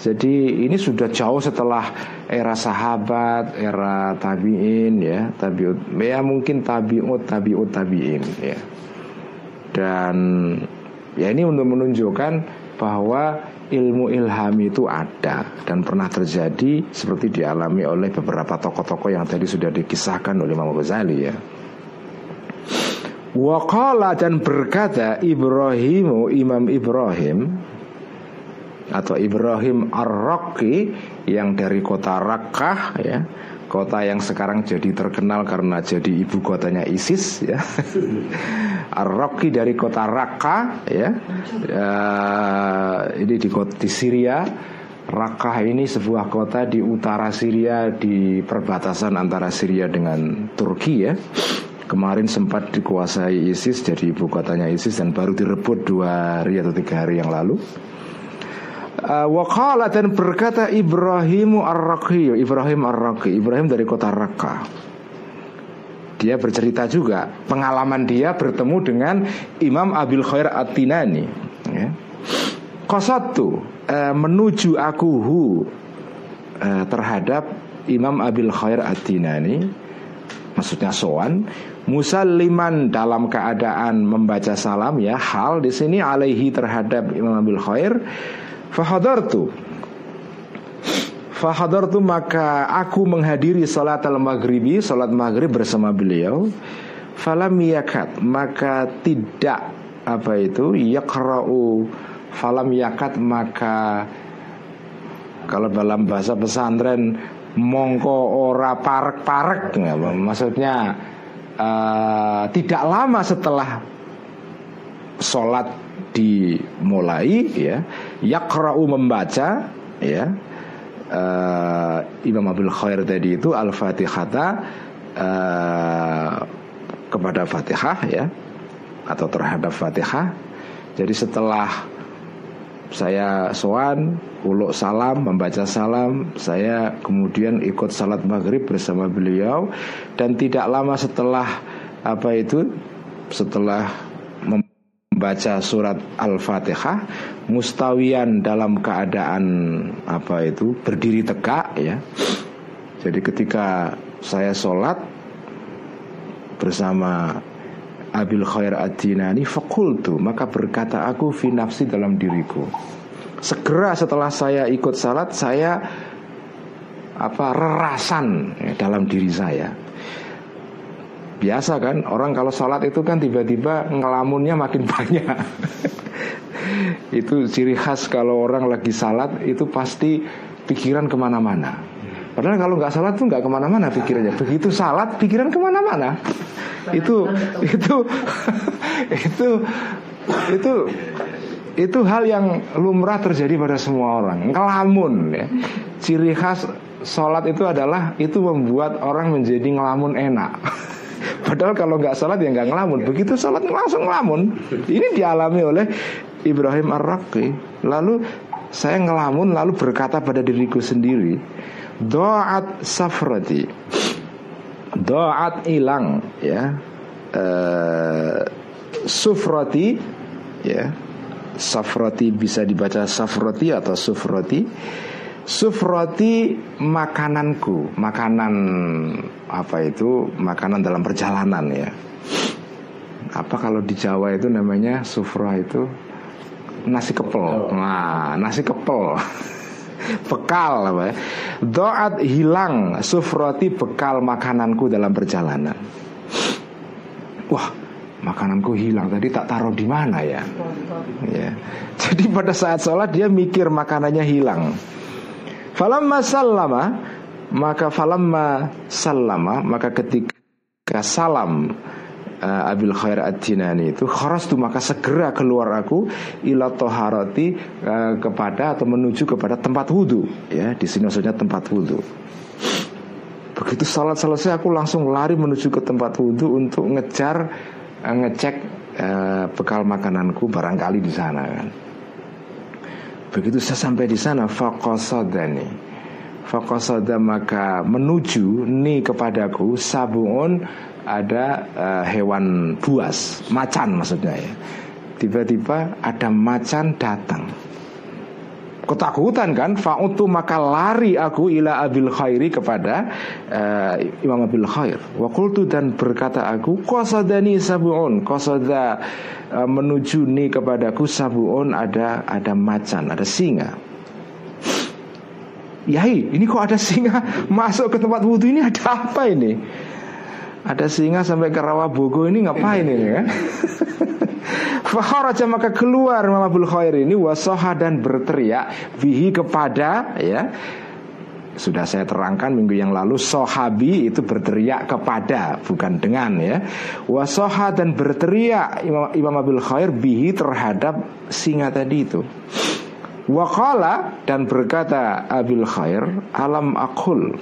Speaker 1: Jadi ini sudah jauh setelah era sahabat, era tabiin ya, tabiut, ya mungkin tabiut, tabiut tabiin ya. Dan ya ini untuk menunjukkan bahwa ilmu ilham itu ada dan pernah terjadi seperti dialami oleh beberapa tokoh-tokoh yang tadi sudah dikisahkan oleh Imam Ghazali ya. Waqala dan berkata Ibrahimu Imam Ibrahim atau Ibrahim Ar-Raqi yang dari kota Rakkah ya kota yang sekarang jadi terkenal karena jadi ibu kotanya ISIS ya. Ar-Raqi dari kota Rakkah ya. Uh, ini di kota di Syria. Rakkah ini sebuah kota di utara Syria di perbatasan antara Syria dengan Turki ya kemarin sempat dikuasai ISIS jadi ibu kotanya ISIS dan baru direbut dua hari atau tiga hari yang lalu. Uh, Wakala dan berkata Ibrahimu ar-Raqi Ibrahim ar-Raqi Ibrahim dari kota Raqqa Dia bercerita juga Pengalaman dia bertemu dengan Imam Abil Khair At-Tinani ya. Qasattu uh, Menuju akuhu uh, Terhadap Imam Abil Khair At-Tinani Maksudnya soan Musalliman dalam keadaan membaca salam ya Hal di sini alaihi terhadap Imam Abil Khair. Fahadartu Fahadartu maka aku menghadiri salat al-maghribi Salat maghrib bersama beliau. Falam yakat Maka tidak Apa itu Yakra'u Falam yakat maka Kalau dalam bahasa pesantren Mongko ora parek-parek Maksudnya uh, Tidak lama setelah Sholat dimulai ya yakra'u membaca ya uh, Imam Abdul Khair tadi itu al-Fatihata uh, kepada Fatihah ya atau terhadap Fatihah. Jadi setelah saya soan uluk salam membaca salam saya kemudian ikut salat maghrib bersama beliau dan tidak lama setelah apa itu setelah membaca surat Al-Fatihah mustawian dalam keadaan apa itu berdiri tegak ya. Jadi ketika saya sholat bersama Abil Khair Ad-Dinani fakultu maka berkata aku fi nafsi dalam diriku. Segera setelah saya ikut salat saya apa rerasan ya, dalam diri saya. Biasa kan orang kalau sholat itu kan tiba-tiba ngelamunnya makin banyak. Itu ciri khas kalau orang lagi salat itu pasti pikiran ke mana-mana. Padahal kalau nggak salat tuh nggak ke mana-mana pikirannya. Begitu salat pikiran ke mana-mana Itu itu itu itu itu hal yang lumrah terjadi pada semua orang ngelamun ya ciri khas sholat itu adalah itu membuat orang menjadi ngelamun enak Padahal kalau nggak salat ya nggak ngelamun. Begitu salat langsung ngelamun. Ini dialami oleh Ibrahim Ar-Raqi. Lalu saya ngelamun lalu berkata pada diriku sendiri, doat safrati, doat hilang ya, uh, sufrati ya, safrati bisa dibaca safrati atau sufrati. Sufroti makananku Makanan apa itu? Makanan dalam perjalanan ya. Apa kalau di Jawa itu namanya Sufra itu? Nasi kepel. Nah nasi kepel Bekal apa ya? Doat hilang Sufroti bekal makananku dalam perjalanan. Wah makananku hilang. Tadi tak taruh di mana ya? Ya. Jadi pada saat sholat dia mikir makanannya hilang. Falamma sallama maka falamma sallama maka ketika salam uh, Abil Khair Ad-Dinani itu kharastu maka segera keluar aku ila toharati uh, kepada atau menuju kepada tempat wudhu ya di sini maksudnya tempat wudhu begitu salat selesai aku langsung lari menuju ke tempat wudhu untuk ngejar uh, ngecek uh, bekal makananku barangkali di sana kan. Begitu saya sampai di sana Fakosadani Fakosada maka menuju Ni kepadaku Sabuun ada uh, hewan buas Macan maksudnya ya. Tiba-tiba ada macan datang. Ketakutan kan? Fa'utu maka lari aku ila abil khairi kepada uh, Imam Abil Khair. Wa dan berkata aku qasadani sabuun qasada uh, menuju ni kepadaku sabuun ada ada macan ada singa. Yai, ini kok ada singa masuk ke tempat wudhu ini? Ada apa ini? Ada singa sampai ke rawa bogo ini ngapain ini kan? Fakharaja maka keluar Imam Abdul Khair ini wasoha dan berteriak bihi kepada ya. Sudah saya terangkan minggu yang lalu sohabi itu berteriak kepada bukan dengan ya. Wasoha dan berteriak Imam, Imam Abdul Khair bihi terhadap singa tadi itu. Wakala dan berkata Abil Khair alam akul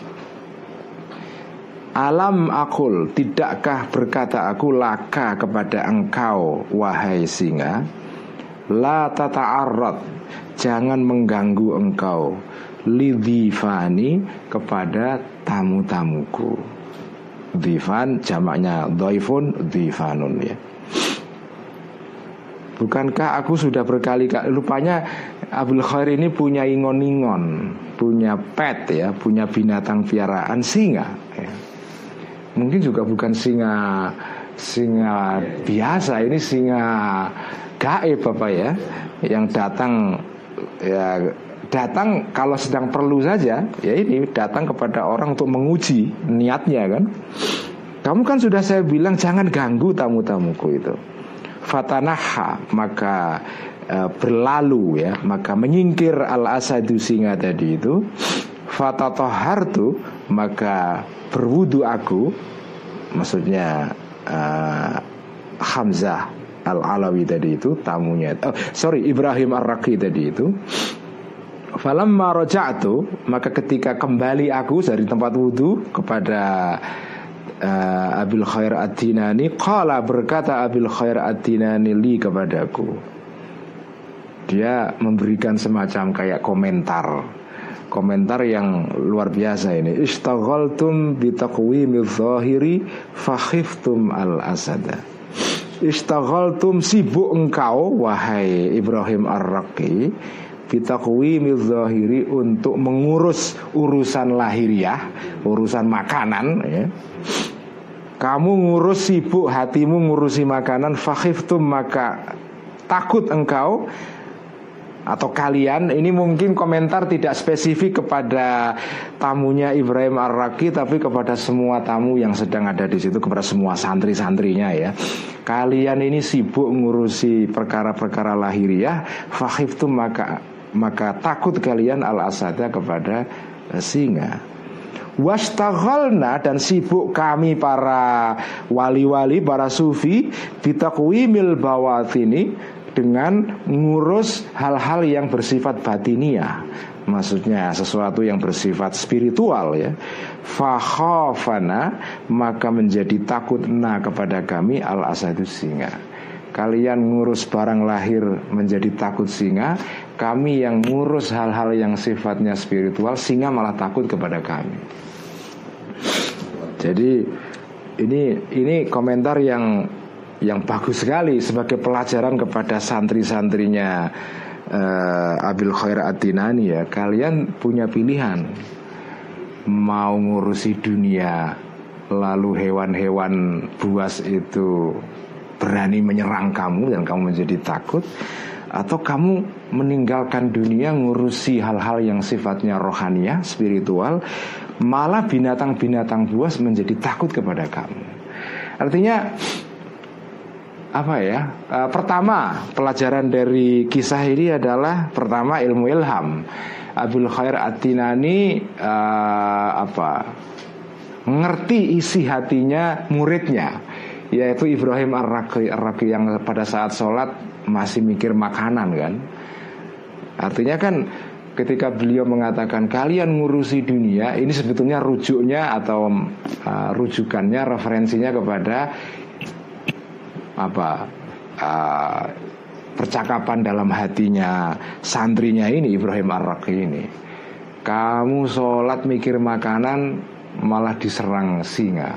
Speaker 1: Alam akul Tidakkah berkata aku laka kepada engkau Wahai singa? La tata'arrad Jangan mengganggu engkau. Lidhifani kepada tamu-tamuku. Dhifan jamaknya Dhaifun dhifanun ya. Bukankah aku sudah berkali-kali Lupanya Abdul Khair ini punya ingon-ingon Punya pet ya Punya binatang piaraan singa ya. Mungkin juga bukan singa Singa biasa Ini singa gaib Bapak ya Yang datang Ya datang kalau sedang perlu saja ya ini datang kepada orang untuk menguji niatnya kan. Kamu kan sudah saya bilang jangan ganggu tamu-tamuku itu. Fatanaha maka e, berlalu ya maka menyingkir al asadu singa tadi itu. Fatatohartu maka berwudu aku maksudnya e, Hamzah al Alawi tadi itu tamunya oh, sorry Ibrahim ar Raqi tadi itu Falamma roja'tu Maka ketika kembali aku dari tempat wudhu Kepada uh, Abil Khair Ad-Dinani Qala berkata Abil Khair Ad-Dinani li kepadaku. Dia memberikan semacam kayak komentar Komentar yang luar biasa ini. Istaghaltum bitaqwimil zahiri Fakhiftum al-asada. Istaghaltum sibuk engkau Wahai Ibrahim Ar-Raqi Bitakwimil zahiri untuk mengurus urusan lahiriah Urusan makanan ya. Kamu ngurus sibuk hatimu ngurusi makanan Fakhiftum maka takut engkau atau kalian ini mungkin komentar tidak spesifik kepada tamunya Ibrahim Ar-Raqi tapi kepada semua tamu yang sedang ada di situ kepada semua santri-santrinya ya. Kalian ini sibuk ngurusi perkara-perkara lahiriah, fakhiftum maka maka takut kalian al-asada kepada singa. Wastaghalna dan sibuk kami para wali-wali, para sufi Bitakwimil bawatini dengan ngurus hal-hal yang bersifat batinia Maksudnya sesuatu yang bersifat spiritual ya. Fakhafana maka menjadi takut na kepada kami al-asadu singa. Kalian ngurus barang lahir menjadi takut singa Kami yang ngurus hal-hal yang sifatnya spiritual Singa malah takut kepada kami. Jadi ini ini komentar yang yang bagus sekali sebagai pelajaran kepada santri-santrinya uh, Abil Khair Adinani ya. Kalian punya pilihan mau ngurusi dunia lalu hewan-hewan buas itu berani menyerang kamu dan kamu menjadi takut atau kamu meninggalkan dunia ngurusi hal-hal yang sifatnya rohania, spiritual malah binatang-binatang buas menjadi takut kepada kamu. Artinya apa ya? E, pertama, pelajaran dari kisah ini adalah pertama ilmu ilham. Abdul Khair Atinani e, apa? Mengerti isi hatinya muridnya yaitu Ibrahim Ar-Raqi Ar yang pada saat sholat masih mikir makanan kan artinya kan ketika beliau mengatakan kalian ngurusi dunia ini sebetulnya rujuknya atau uh, rujukannya referensinya kepada apa uh, percakapan dalam hatinya santrinya ini Ibrahim Ar-Raqi ini. Kamu sholat mikir makanan malah diserang singa.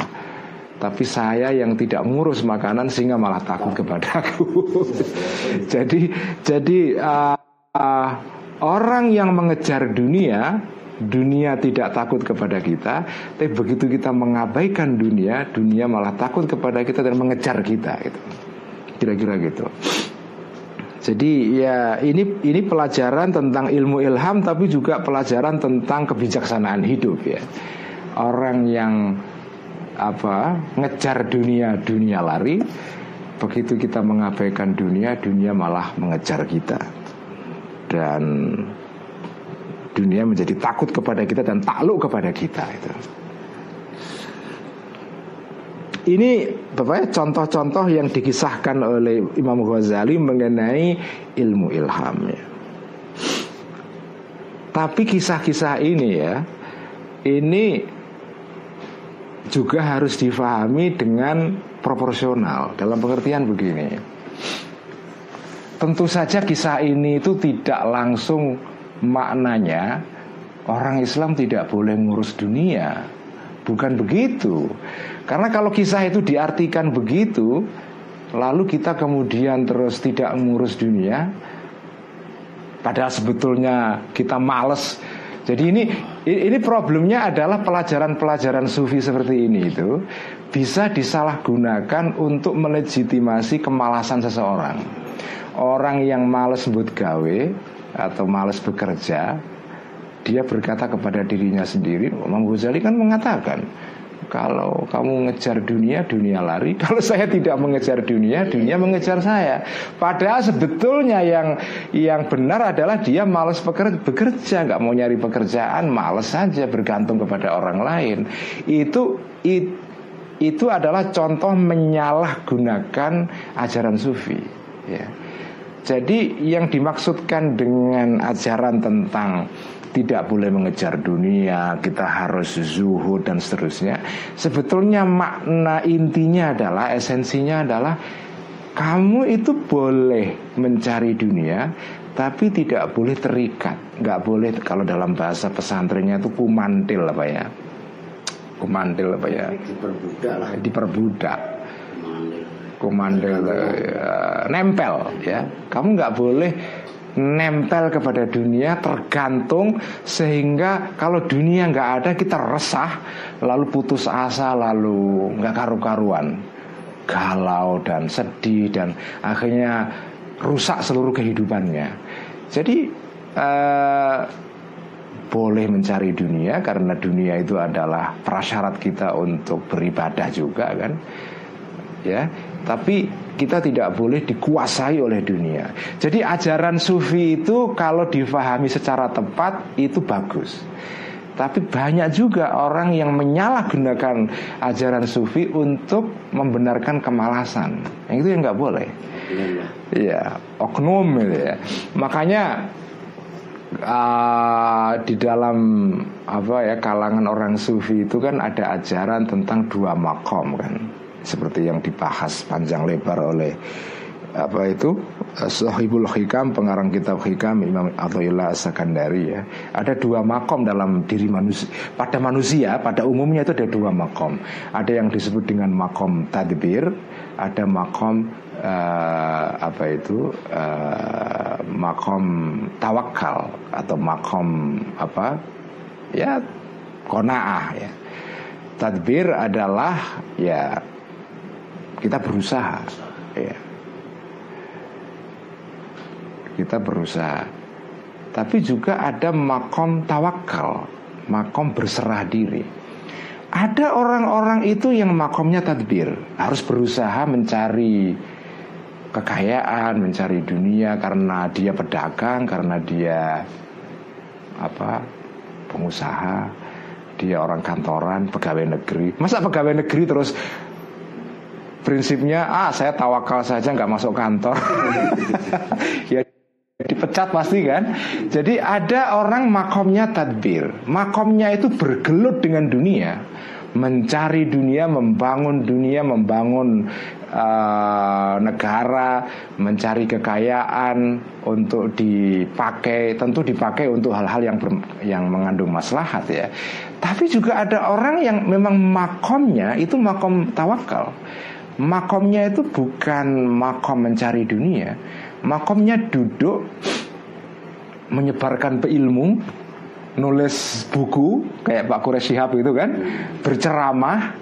Speaker 1: Tapi saya yang tidak ngurus makanan sehingga malah takut kepadaku jadi jadi uh, uh, Orang yang mengejar dunia Dunia tidak takut kepada kita Tapi begitu kita mengabaikan dunia Dunia malah takut kepada kita dan mengejar kita gitu. Kira-kira gitu jadi ya ini ini pelajaran tentang ilmu ilham tapi juga pelajaran tentang kebijaksanaan hidup ya. Orang yang apa ngejar dunia dunia lari begitu kita mengabaikan dunia dunia malah mengejar kita dan dunia menjadi takut kepada kita dan takluk kepada kita itu. Ini Bapak ya, contoh-contoh yang dikisahkan oleh Imam Ghazali mengenai ilmu ilham ya. Tapi kisah-kisah ini ya Ini juga harus difahami dengan proporsional Dalam pengertian begini tentu saja kisah ini itu tidak langsung maknanya orang Islam tidak boleh ngurus dunia. Bukan begitu. Karena kalau kisah itu diartikan begitu, lalu kita kemudian terus tidak mengurus dunia, padahal sebetulnya kita males. Jadi ini ini problemnya adalah pelajaran-pelajaran sufi seperti ini itu bisa disalahgunakan untuk melegitimasi kemalasan seseorang. Orang yang males buat gawe atau males bekerja dia berkata kepada dirinya sendiri Imam Ghazali kan mengatakan kalau kamu mengejar dunia, dunia lari. Kalau saya tidak mengejar dunia, dunia mengejar saya. Padahal sebetulnya yang yang benar adalah dia malas bekerja, nggak mau nyari pekerjaan, malas saja bergantung kepada orang lain. Itu it, itu adalah contoh menyalahgunakan ajaran sufi. Ya. Jadi yang dimaksudkan dengan ajaran tentang tidak boleh mengejar dunia, kita harus zuhud dan seterusnya. Sebetulnya makna intinya adalah esensinya adalah kamu itu boleh mencari dunia, tapi tidak boleh terikat. Nggak boleh kalau dalam bahasa pesantrennya itu kumantil apa ya? Kumantil apa ya?
Speaker 2: Diperbudak lah.
Speaker 1: Diperbudak komandel ya, nempel ya. Kamu nggak boleh nempel kepada dunia tergantung sehingga kalau dunia nggak ada kita resah lalu putus asa lalu nggak karu-karuan. Galau dan sedih dan akhirnya rusak seluruh kehidupannya. Jadi eh, boleh mencari dunia karena dunia itu adalah prasyarat kita untuk beribadah juga kan? Ya tapi kita tidak boleh dikuasai oleh dunia. Jadi ajaran sufi itu kalau difahami secara tepat itu bagus. Tapi banyak juga orang yang menyalahgunakan ajaran sufi untuk membenarkan kemalasan. Yang itu yang nggak boleh. Iya, oknum gitu ya. Makanya uh, di dalam apa ya kalangan orang sufi itu kan ada ajaran tentang dua makom kan seperti yang dibahas panjang lebar oleh apa itu Sahibul Hikam pengarang kitab Hikam Imam Athaillah Sakandari ya. Ada dua makom dalam diri manusia pada manusia pada umumnya itu ada dua makom. Ada yang disebut dengan makom tadbir ada makom uh, apa itu uh, makom tawakal atau makom apa ya konaah ya. Tadbir adalah ya kita berusaha ya. kita berusaha. Tapi juga ada makom tawakal makom berserah diri. Ada orang-orang itu yang makomnya tadbir harus berusaha mencari kekayaan mencari dunia karena dia pedagang karena dia apa pengusaha dia orang kantoran pegawai negeri. Masa pegawai negeri terus prinsipnya ah saya tawakal saja nggak masuk kantor. Ya dipecat pasti kan? Jadi ada orang makomnya tadbir. Makomnya itu bergelut dengan dunia. Mencari dunia membangun dunia membangun uh, negara mencari kekayaan untuk dipakai tentu dipakai untuk hal-hal yang ber, yang mengandung maslahat ya. Tapi juga ada orang yang memang makomnya itu makom tawakal makomnya itu bukan makom mencari dunia. Makomnya duduk menyebarkan ilmu nulis buku kayak Pak Kures Shihab itu kan berceramah.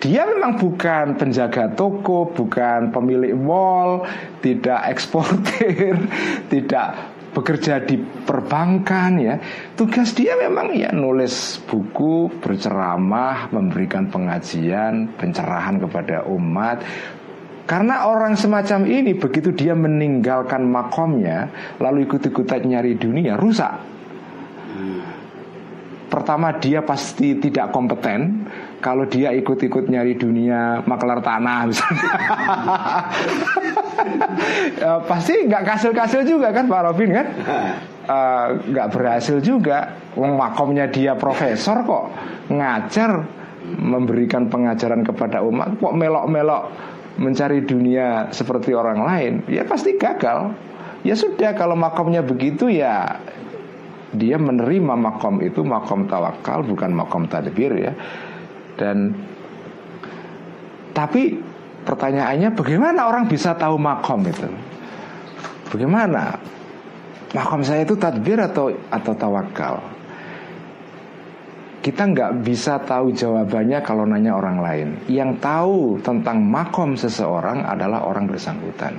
Speaker 1: Dia memang bukan penjaga toko, bukan pemilik mall, tidak eksportir, tidak bekerja di perbankan ya. Tugas dia memang ya nulis buku berceramah memberikan pengajian pencerahan kepada umat. Karena orang semacam ini begitu dia meninggalkan makomnya lalu ikut-ikutan nyari dunia rusak. Pertama dia pasti tidak kompeten. Kalau dia ikut-ikut nyari dunia maklar tanah misalnya ya, pasti nggak kasil-kasil juga kan Pak Robin kan? Uh, nggak berhasil juga. Wong makomnya dia profesor kok ngajar memberikan pengajaran kepada umat. Kok melok-melok mencari dunia seperti orang lain? Ya pasti gagal. Ya sudah kalau makomnya begitu ya dia menerima makom itu makom tawakal bukan makom tadbir ya. Dan tapi pertanyaannya bagaimana orang bisa tahu makom itu? Bagaimana? Makom saya itu tadbir atau atau tawakal? Kita nggak bisa tahu jawabannya kalau nanya orang lain. Yang tahu tentang makom seseorang adalah orang bersangkutan.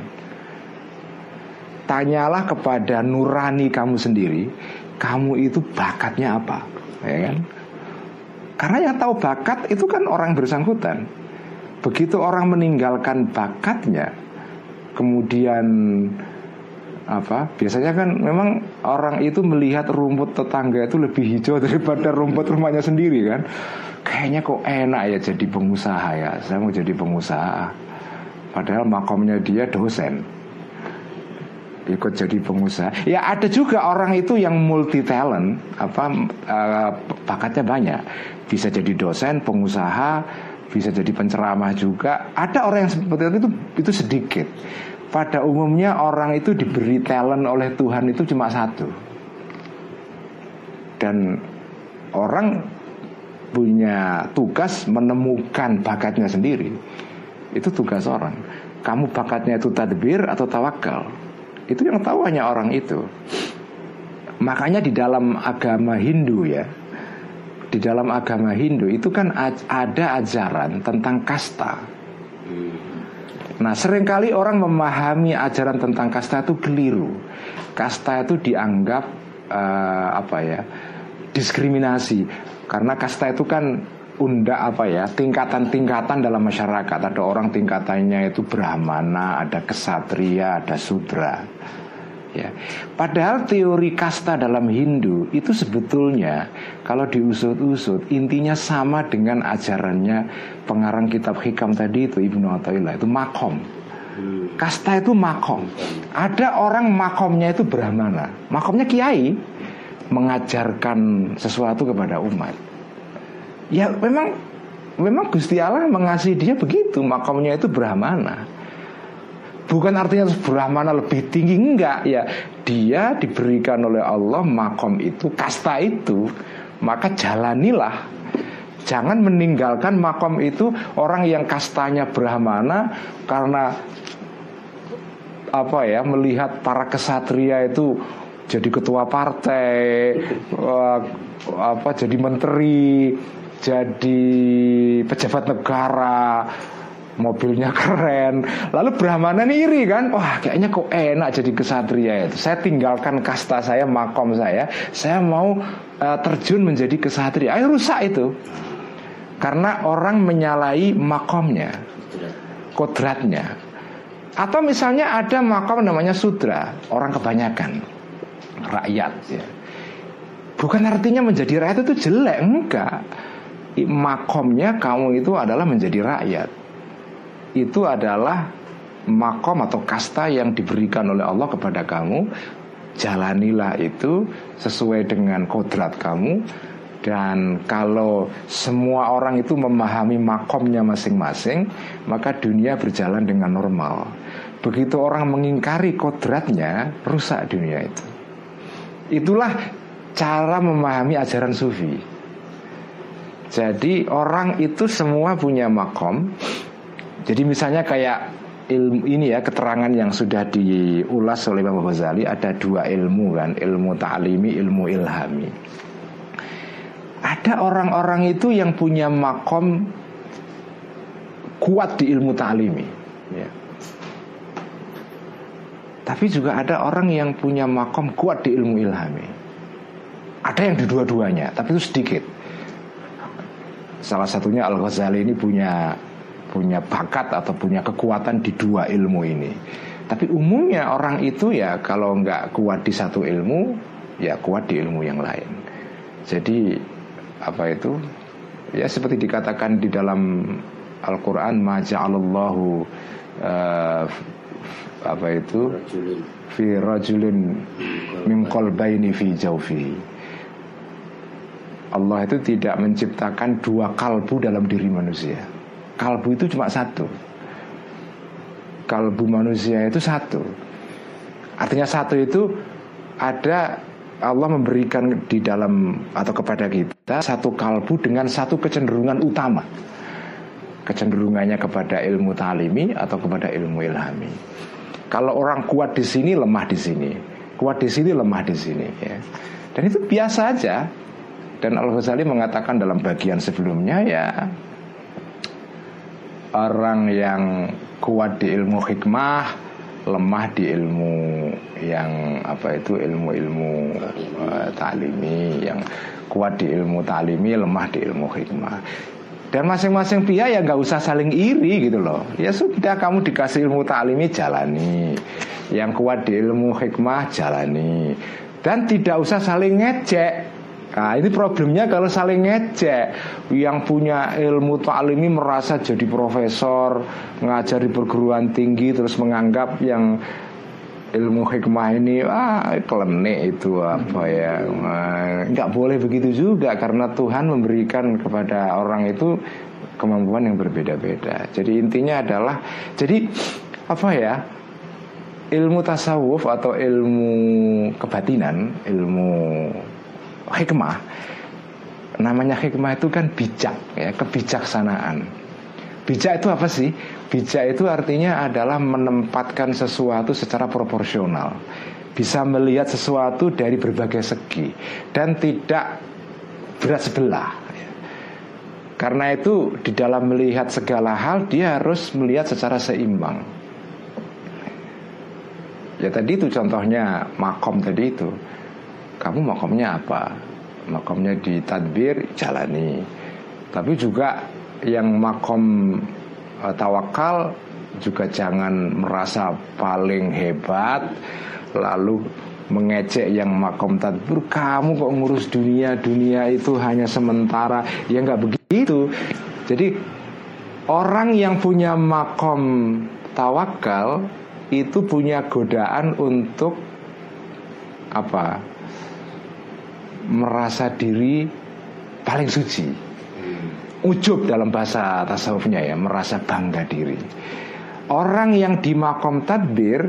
Speaker 1: Tanyalah kepada nurani kamu sendiri, kamu itu bakatnya apa, ya kan? Karena yang tahu bakat itu kan orang bersangkutan. Begitu orang meninggalkan bakatnya, kemudian apa biasanya kan memang orang itu melihat rumput tetangga itu lebih hijau daripada rumput rumahnya sendiri kan? Kayaknya kok enak ya jadi pengusaha ya. Saya mau jadi pengusaha. Padahal makomnya dia dosen. Ikut jadi pengusaha. Ya ada juga orang itu yang multi talent apa uh, bakatnya banyak. Bisa jadi dosen pengusaha bisa jadi penceramah juga. Ada orang yang seperti itu itu sedikit. Pada umumnya orang itu diberi talent oleh Tuhan itu cuma satu. Dan orang punya tugas menemukan bakatnya sendiri. Itu tugas orang. Kamu bakatnya itu tadbir atau tawakal? Itu yang tahu hanya orang itu. Makanya di dalam agama Hindu ya di dalam agama Hindu itu kan ada ajaran tentang kasta. Nah sering kali orang memahami ajaran tentang kasta itu keliru. Kasta itu dianggap uh, apa ya diskriminasi. Karena kasta itu kan undak apa ya tingkatan-tingkatan dalam masyarakat. Ada orang tingkatannya itu brahmana, ada kesatria, ada sudra ya. Padahal teori kasta dalam Hindu itu sebetulnya kalau diusut-usut intinya sama dengan ajarannya pengarang kitab hikam tadi itu Ibnu Athaillah itu makom. Kasta itu makom. Ada orang makomnya itu brahmana, makomnya kiai mengajarkan sesuatu kepada umat. Ya memang memang Gusti Allah mengasihi dia begitu, makomnya itu brahmana. Bukan artinya Brahmana lebih tinggi enggak ya. Dia diberikan oleh Allah makom itu, kasta itu, maka jalanilah. Jangan meninggalkan makom itu orang yang kastanya Brahmana karena apa ya melihat para kesatria itu jadi ketua partai uh, apa jadi menteri jadi pejabat negara mobilnya keren. Lalu Brahmana ini iri kan, wah kayaknya kok enak jadi kesatria itu. Saya tinggalkan kasta saya, makom saya, saya mau uh, terjun menjadi kesatria. Ayo rusak itu, karena orang menyalahi makomnya, kodratnya. Atau misalnya ada makom namanya sudra, orang kebanyakan, rakyat. Ya. Bukan artinya menjadi rakyat itu jelek, enggak. Makomnya kamu itu adalah menjadi rakyat itu adalah makom atau kasta yang diberikan oleh Allah kepada kamu. Jalanilah itu sesuai dengan kodrat kamu. Dan kalau semua orang itu memahami makomnya masing-masing maka dunia berjalan dengan normal. Begitu orang mengingkari kodratnya rusak dunia itu. Itulah cara memahami ajaran sufi. Jadi orang itu semua punya makom jadi misalnya kayak ilmu ini ya keterangan yang sudah diulas oleh Imam Ghazali ada dua ilmu kan ilmu ta'limi ilmu ilhami. Ada orang-orang itu yang punya makom kuat di ilmu ta'limi ya. tapi juga ada orang yang punya makom kuat di ilmu ilhami. Ada yang di dua-duanya tapi itu sedikit. Salah satunya Al Ghazali ini punya punya bakat atau punya kekuatan di dua ilmu ini. Tapi umumnya orang itu ya kalau nggak kuat di satu ilmu, ya kuat di ilmu yang lain. Jadi apa itu? Ya seperti dikatakan di dalam Al-Quran, maja'alallahu uh, apa itu? Fi rajulin min qalbaini fi jawfi. Allah itu tidak menciptakan dua kalbu dalam diri manusia kalbu itu cuma satu kalbu manusia itu satu Artinya satu itu ada Allah memberikan di dalam atau kepada kita satu kalbu dengan satu kecenderungan utama. Kecenderungannya kepada ilmu talimi atau kepada ilmu ilhami. Kalau orang kuat di sini lemah di sini, kuat di sini lemah di sini ya. Dan itu biasa aja. Dan Al Ghazali mengatakan dalam bagian sebelumnya ya orang yang kuat di ilmu hikmah lemah di ilmu yang apa itu ilmu-ilmu uh, talimi yang kuat di ilmu talimi lemah di ilmu hikmah. Dan masing-masing pihak ya nggak usah saling iri gitu loh. Ya sudah kamu dikasih ilmu talimi jalani. Yang kuat di ilmu hikmah jalani. Dan tidak usah saling ngecek Nah ini problemnya kalau saling ngecek Yang punya ilmu taklimi merasa jadi profesor Ngajar di perguruan tinggi Terus menganggap yang ilmu hikmah ini ah klenik itu apa ya? Nggak boleh begitu juga karena Tuhan memberikan kepada orang itu kemampuan yang berbeda-beda. Jadi intinya adalah jadi apa ya ilmu tasawuf atau ilmu kebatinan ilmu hikmah. Namanya hikmah itu kan bijak ya kebijaksanaan. Bijak itu apa sih? Bijak itu artinya adalah menempatkan sesuatu secara proporsional. Bisa melihat sesuatu dari berbagai segi dan tidak berat sebelah. Karena itu di dalam melihat segala hal dia harus melihat secara seimbang. Ya tadi itu contohnya makom tadi itu kamu makomnya apa? Makomnya di tadbir jalani. Tapi juga yang makom uh, tawakal juga jangan merasa paling hebat lalu mengecek yang makom tadbir kamu kok ngurus dunia dunia itu hanya sementara? Ya nggak begitu. Jadi orang yang punya makom tawakal itu punya godaan untuk apa merasa diri paling suci. Ujub dalam bahasa tasawufnya ya, merasa bangga diri. Orang yang di makom tadbir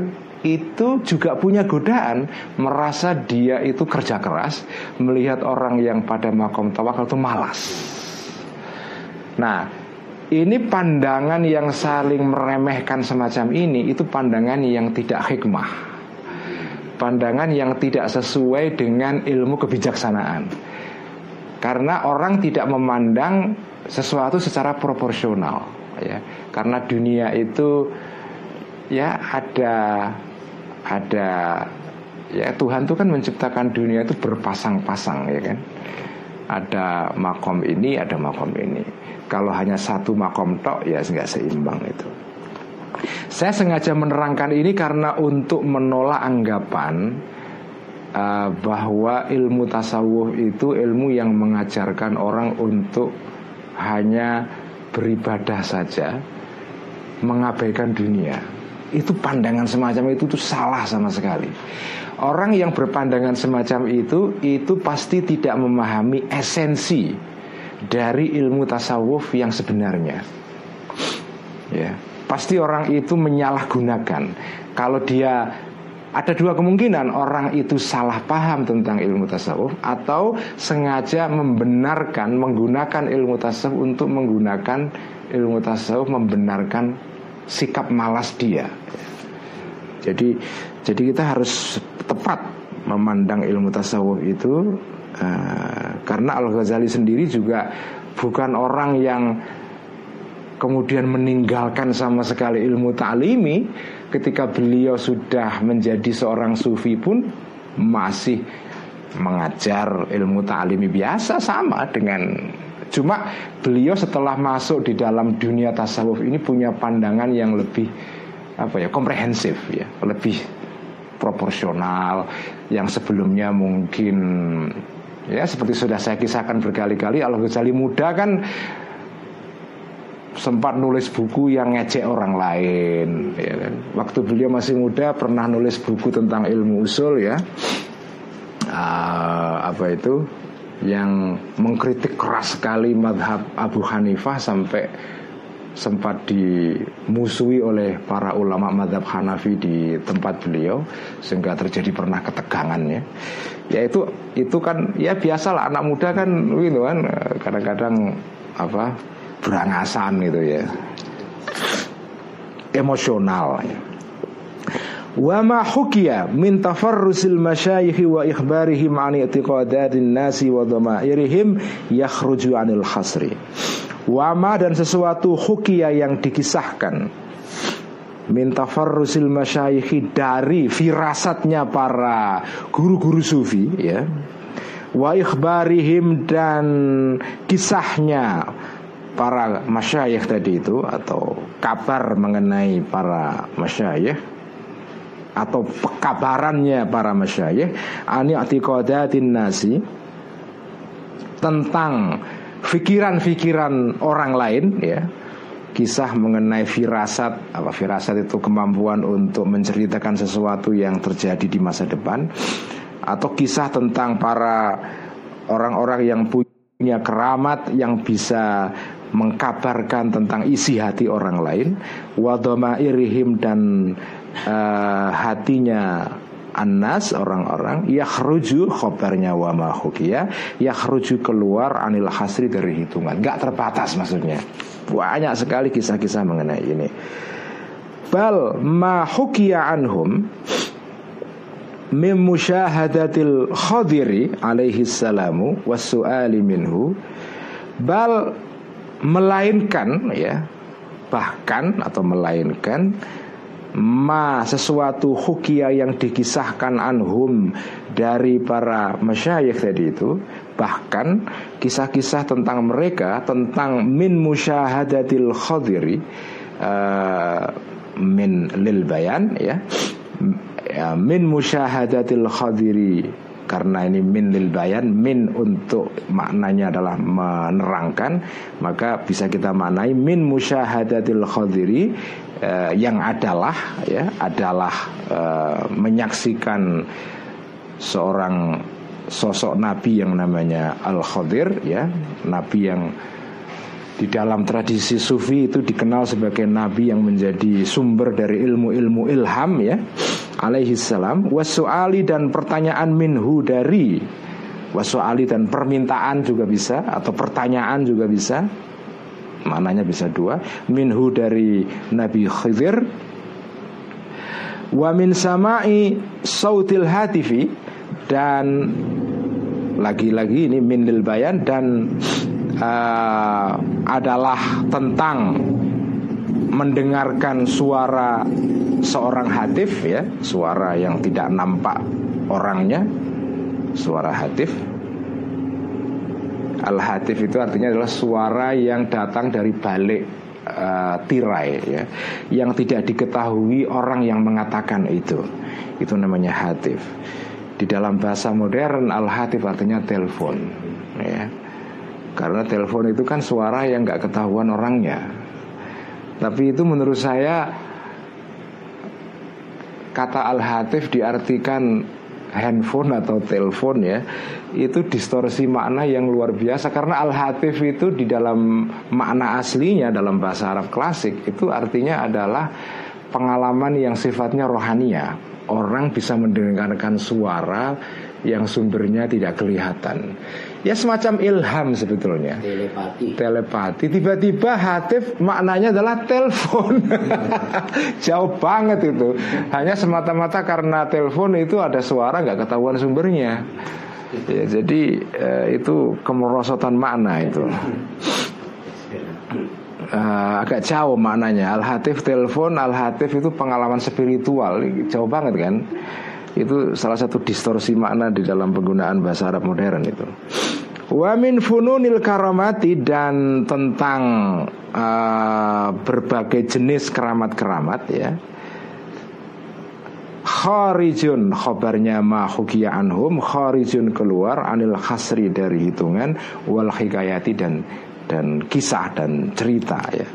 Speaker 1: itu juga punya godaan merasa dia itu kerja keras, melihat orang yang pada makom tawakal itu malas. Nah, ini pandangan yang saling meremehkan semacam ini itu pandangan yang tidak hikmah pandangan yang tidak sesuai dengan ilmu kebijaksanaan. Karena orang tidak memandang sesuatu secara proporsional, ya. Karena dunia itu ya ada ada ya Tuhan itu kan menciptakan dunia itu berpasang-pasang ya kan. Ada makom ini, ada makom ini. Kalau hanya satu makom tok ya nggak seimbang itu. Saya sengaja menerangkan ini karena untuk menolak anggapan uh, bahwa ilmu tasawuf itu ilmu yang mengajarkan orang untuk hanya beribadah saja, mengabaikan dunia. Itu pandangan semacam itu tuh salah sama sekali. Orang yang berpandangan semacam itu itu pasti tidak memahami esensi dari ilmu tasawuf yang sebenarnya. Ya pasti orang itu menyalahgunakan. Kalau dia ada dua kemungkinan orang itu salah paham tentang ilmu tasawuf atau sengaja membenarkan menggunakan ilmu tasawuf untuk menggunakan ilmu tasawuf membenarkan sikap malas dia. Jadi jadi kita harus tepat memandang ilmu tasawuf itu uh, karena Al Ghazali sendiri juga bukan orang yang kemudian meninggalkan sama sekali ilmu ta'limi ketika beliau sudah menjadi seorang sufi pun masih mengajar ilmu ta'limi biasa sama dengan cuma beliau setelah masuk di dalam dunia tasawuf ini punya pandangan yang lebih apa ya komprehensif ya lebih proporsional yang sebelumnya mungkin ya seperti sudah saya kisahkan berkali-kali Al Ghazali muda kan sempat nulis buku yang ngecek orang lain ya kan. Waktu beliau masih muda pernah nulis buku tentang ilmu usul ya. Uh, Apa itu? Yang mengkritik keras sekali madhab Abu Hanifah sampai sempat dimusuhi oleh para ulama madhab Hanafi di tempat beliau sehingga terjadi pernah ketegangannya ya. Itu itu kan ya biasalah anak muda kan gitu kan kadang-kadang apa berangasan gitu ya emosional. Wa ma hukiya min tafarrusil masyayikh wa ikhbarihim an i'tiqadatin nasi wa dhamairihim yakhruju anil khasri. Wama dan sesuatu hukia yang dikisahkan Minta farrusil masyayikhi dari firasatnya para guru-guru sufi ya Wa ikhbarihim dan kisahnya para masyayikh tadi itu Atau kabar mengenai para masyayikh Atau pekabarannya para masyayikh Ani atiqadatin nasi Tentang fikiran-fikiran orang lain ya kisah mengenai firasat apa firasat itu kemampuan untuk menceritakan sesuatu yang terjadi di masa depan atau kisah tentang para orang-orang yang punya keramat yang bisa mengkabarkan tentang isi hati orang lain wadoma irihim dan uh, hatinya Anas orang-orang yakhruju khobarnya wa ma hukiya yakhruju keluar anil hasri dari hitungan. Gak terbatas maksudnya. Banyak sekali kisah-kisah mengenai ini. Bal ma hukiya anhum Mim musyahadatil khadiri alaihi salamu Wasu'ali minhu. Bal melainkan ya Bahkan atau melainkan ma sesuatu hukia yang dikisahkan anhum dari para masyayikh tadi itu bahkan kisah-kisah tentang mereka tentang min musyahadatil khadiri uh, min lil bayan ya, ya min musyahadatil khadiri karena ini min lil bayan min untuk maknanya adalah menerangkan maka bisa kita maknai min musyahadatil khadiri uh, yang adalah ya adalah uh, menyaksikan seorang sosok nabi yang namanya Al Khadir ya nabi yang di dalam tradisi sufi itu dikenal sebagai nabi yang menjadi sumber dari ilmu-ilmu ilham ya. Alaihi salam. Wasuali dan pertanyaan minhu dari. Wasuali dan permintaan juga bisa atau pertanyaan juga bisa. Maknanya bisa dua. Minhu dari Nabi Khidir. Wa min samai sautil hatifi. Dan Lagi-lagi ini min lil bayan Dan uh, Adalah tentang Mendengarkan suara Seorang hatif ya Suara yang tidak nampak orangnya Suara hatif Al-hatif itu artinya adalah suara yang datang dari balik uh, tirai ya, yang tidak diketahui orang yang mengatakan itu. Itu namanya hatif. Di dalam bahasa modern al-hatif artinya telepon ya. Karena telepon itu kan suara yang nggak ketahuan orangnya. Tapi itu menurut saya kata al-hatif diartikan handphone atau telepon ya itu distorsi makna yang luar biasa karena al-hatif itu di dalam makna aslinya dalam bahasa Arab klasik itu artinya adalah pengalaman yang sifatnya rohania orang bisa mendengarkan suara yang sumbernya tidak kelihatan. Ya semacam ilham sebetulnya.
Speaker 2: Telepati.
Speaker 1: Telepati. Tiba-tiba hatif maknanya adalah telepon. Jauh banget itu. Hanya semata-mata karena telepon itu ada suara nggak ketahuan sumbernya. Ya, jadi eh, itu kemerosotan makna itu. Uh, agak jauh maknanya Al-Hatif telepon Al-Hatif itu pengalaman spiritual Jauh banget kan itu salah satu distorsi makna di dalam penggunaan bahasa Arab modern itu. Wa min fununil karamati dan tentang uh, berbagai jenis keramat-keramat ya. Kharijun khobarnya ma hukiya anhum Kharijun keluar anil khasri dari hitungan Wal hikayati dan dan kisah dan cerita ya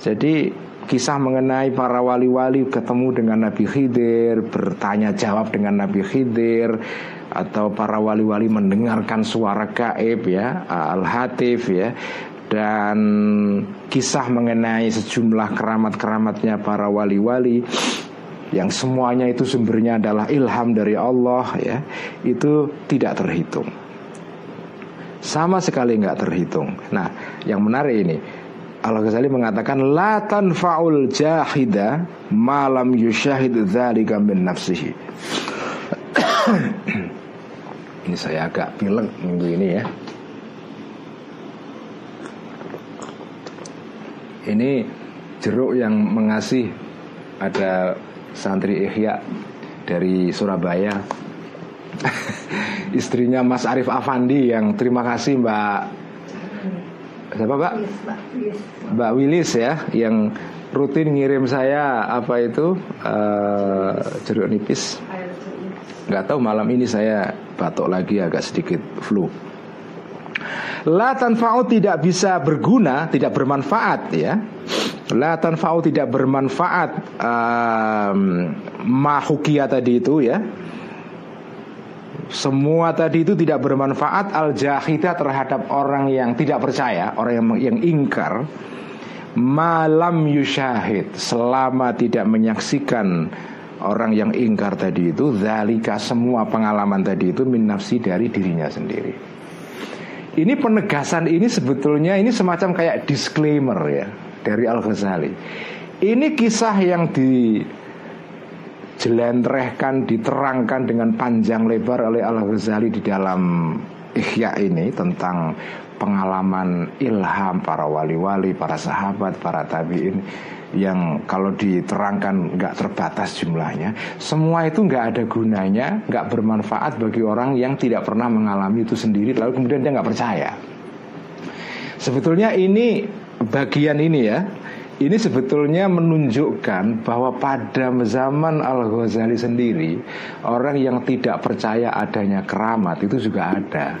Speaker 1: Jadi kisah mengenai para wali-wali ketemu dengan Nabi Khidir, bertanya jawab dengan Nabi Khidir atau para wali-wali mendengarkan suara gaib ya, al-hatif ya. dan kisah mengenai sejumlah keramat-keramatnya para wali-wali yang semuanya itu sumbernya adalah ilham dari Allah ya itu tidak terhitung sama sekali nggak terhitung nah yang menarik ini Al Ghazali mengatakan la tanfaul jahida malam yushahid dzalika min nafsihi. Ini saya agak pilek minggu ini ya. Ini jeruk yang mengasih ada santri Ihya dari Surabaya. Istrinya Mas Arif Afandi yang terima kasih Mbak siapa Mbak? Mbak Wilis ya yang rutin ngirim saya apa itu uh, jeruk nipis. Gak tahu malam ini saya batuk lagi agak sedikit flu. La tanfa'u tidak bisa berguna, tidak bermanfaat ya. La tanfa'u tidak bermanfaat um, mahukia tadi itu ya. Semua tadi itu tidak bermanfaat al jahita terhadap orang yang tidak percaya, orang yang yang ingkar malam yusyahid selama tidak menyaksikan orang yang ingkar tadi itu zalika semua pengalaman tadi itu min nafsi dari dirinya sendiri. Ini penegasan ini sebetulnya ini semacam kayak disclaimer ya dari Al Ghazali. Ini kisah yang dijelentrehkan, diterangkan dengan panjang lebar oleh Al Ghazali di dalam Ihya ini tentang pengalaman ilham para wali-wali, para sahabat, para tabiin yang kalau diterangkan nggak terbatas jumlahnya, semua itu nggak ada gunanya, nggak bermanfaat bagi orang yang tidak pernah mengalami itu sendiri, lalu kemudian dia nggak percaya. Sebetulnya ini bagian ini ya, ini sebetulnya menunjukkan bahwa pada zaman Al Ghazali sendiri orang yang tidak percaya adanya keramat itu juga ada.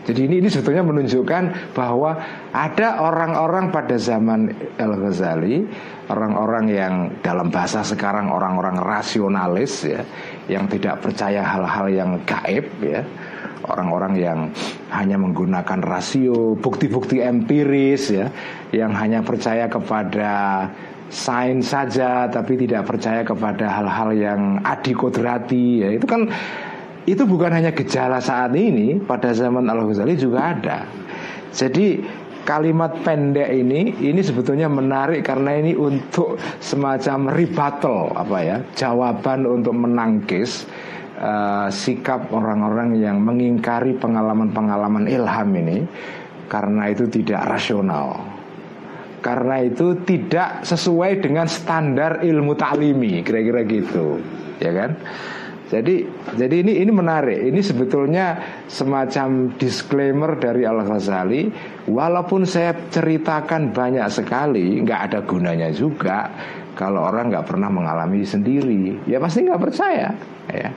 Speaker 1: Jadi ini, ini sebetulnya menunjukkan bahwa ada orang-orang pada zaman El Ghazali, orang-orang yang dalam bahasa sekarang orang-orang rasionalis ya, yang tidak percaya hal-hal yang gaib ya, orang-orang yang hanya menggunakan rasio, bukti-bukti empiris ya, yang hanya percaya kepada sains saja tapi tidak percaya kepada hal-hal yang adikodrati ya itu kan itu bukan hanya gejala saat ini, pada zaman Al-Ghazali juga ada. Jadi kalimat pendek ini ini sebetulnya menarik karena ini untuk semacam rebuttal apa ya, jawaban untuk menangkis uh, sikap orang-orang yang mengingkari pengalaman-pengalaman ilham ini karena itu tidak rasional. Karena itu tidak sesuai dengan standar ilmu taklimi, kira-kira gitu, ya kan? Jadi jadi ini ini menarik. Ini sebetulnya semacam disclaimer dari Al Ghazali. Walaupun saya ceritakan banyak sekali, nggak ada gunanya juga kalau orang nggak pernah mengalami sendiri. Ya pasti nggak percaya. Ya.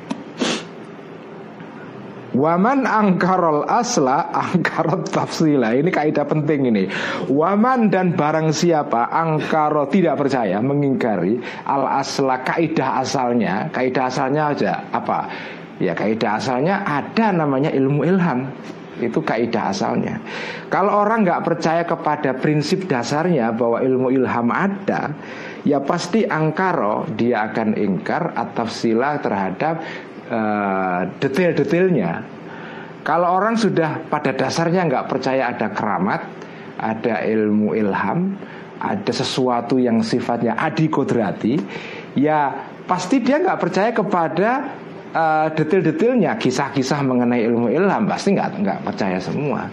Speaker 1: Waman angkarol asla angkarot tafsila. Ini kaidah penting ini. Waman dan barang siapa angkaro tidak percaya Mengingkari al asla kaidah asalnya. Kaidah asalnya aja apa? Ya kaidah asalnya ada namanya ilmu ilham. Itu kaidah asalnya. Kalau orang nggak percaya kepada prinsip dasarnya bahwa ilmu ilham ada, ya pasti angkaro dia akan ingkar atau sila terhadap uh, detail-detailnya. Kalau orang sudah pada dasarnya nggak percaya ada keramat, ada ilmu ilham, ada sesuatu yang sifatnya adikodrati, ya pasti dia nggak percaya kepada uh, detail-detailnya, kisah-kisah mengenai ilmu ilham, pasti nggak nggak percaya semua.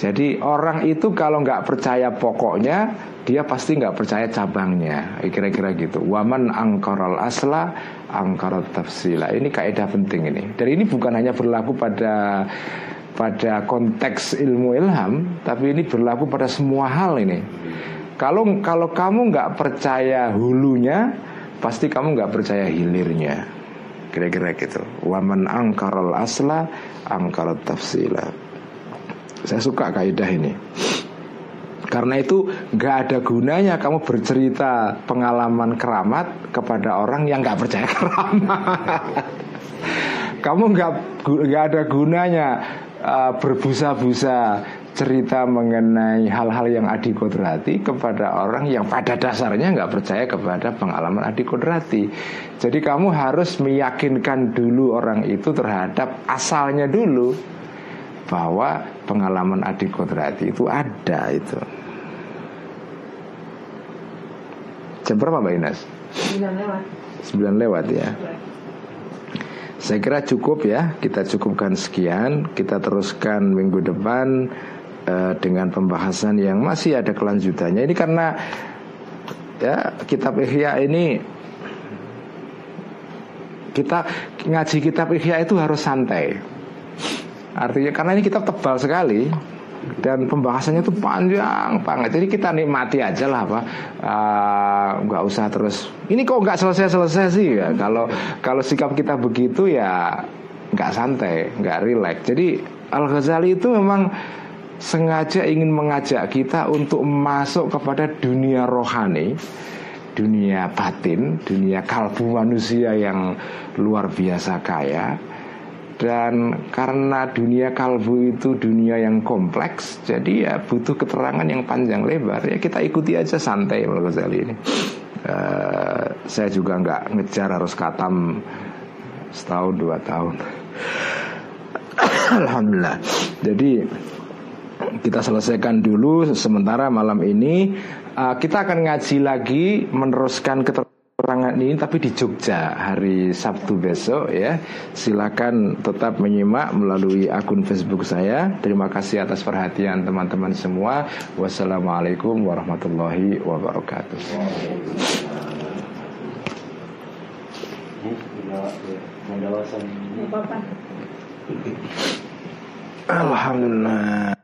Speaker 1: Jadi orang itu kalau nggak percaya pokoknya dia pasti nggak percaya cabangnya, kira-kira gitu. Waman angkoral asla angkoral tafsila. Ini kaidah penting ini. Dan ini bukan hanya berlaku pada pada konteks ilmu ilham, tapi ini berlaku pada semua hal ini. Kalau kalau kamu nggak percaya hulunya, pasti kamu nggak percaya hilirnya. Kira-kira gitu. Waman angkaral asla angkarat tafsila. Saya suka kaidah ini. Karena itu nggak ada gunanya kamu bercerita pengalaman keramat kepada orang yang nggak percaya keramat. kamu nggak nggak ada gunanya uh, berbusa-busa cerita mengenai hal-hal yang adi kodrati kepada orang yang pada dasarnya nggak percaya kepada pengalaman adi kodrati. Jadi kamu harus meyakinkan dulu orang itu terhadap asalnya dulu bahwa pengalaman adi kodrati itu ada itu. Jam berapa Mbak Ines? 9 lewat. 9 lewat ya. Saya kira cukup ya. Kita cukupkan sekian. Kita teruskan minggu depan uh, Dengan pembahasan yang masih ada kelanjutannya. Ini karena ya Kitab Ihya ini Kita ngaji kitab Ihya itu harus santai Artinya karena ini kitab tebal sekali dan pembahasannya itu panjang banget. Jadi kita nikmati aja lah pak. Uh, nggak usah terus ini kok nggak selesai selesai sih? Ya kalau kalau sikap kita begitu ya nggak santai nggak rileks. Jadi Al Ghazali itu memang sengaja ingin mengajak kita untuk masuk kepada dunia rohani dunia batin dunia kalbu manusia yang luar biasa kaya dan karena dunia kalbu itu dunia yang kompleks jadi ya butuh keterangan yang panjang lebar. Ya kita ikuti aja santai Al Ghazali ini. Uh, saya juga nggak ngejar harus katam setahun dua tahun. Alhamdulillah. Jadi kita selesaikan dulu sementara malam ini. Uh, kita akan ngaji lagi meneruskan keterangan perangan ini tapi di Jogja hari Sabtu besok ya. Silakan tetap menyimak melalui akun Facebook saya. Terima kasih atas perhatian teman-teman semua. Wassalamualaikum warahmatullahi wabarakatuh. Alhamdulillah.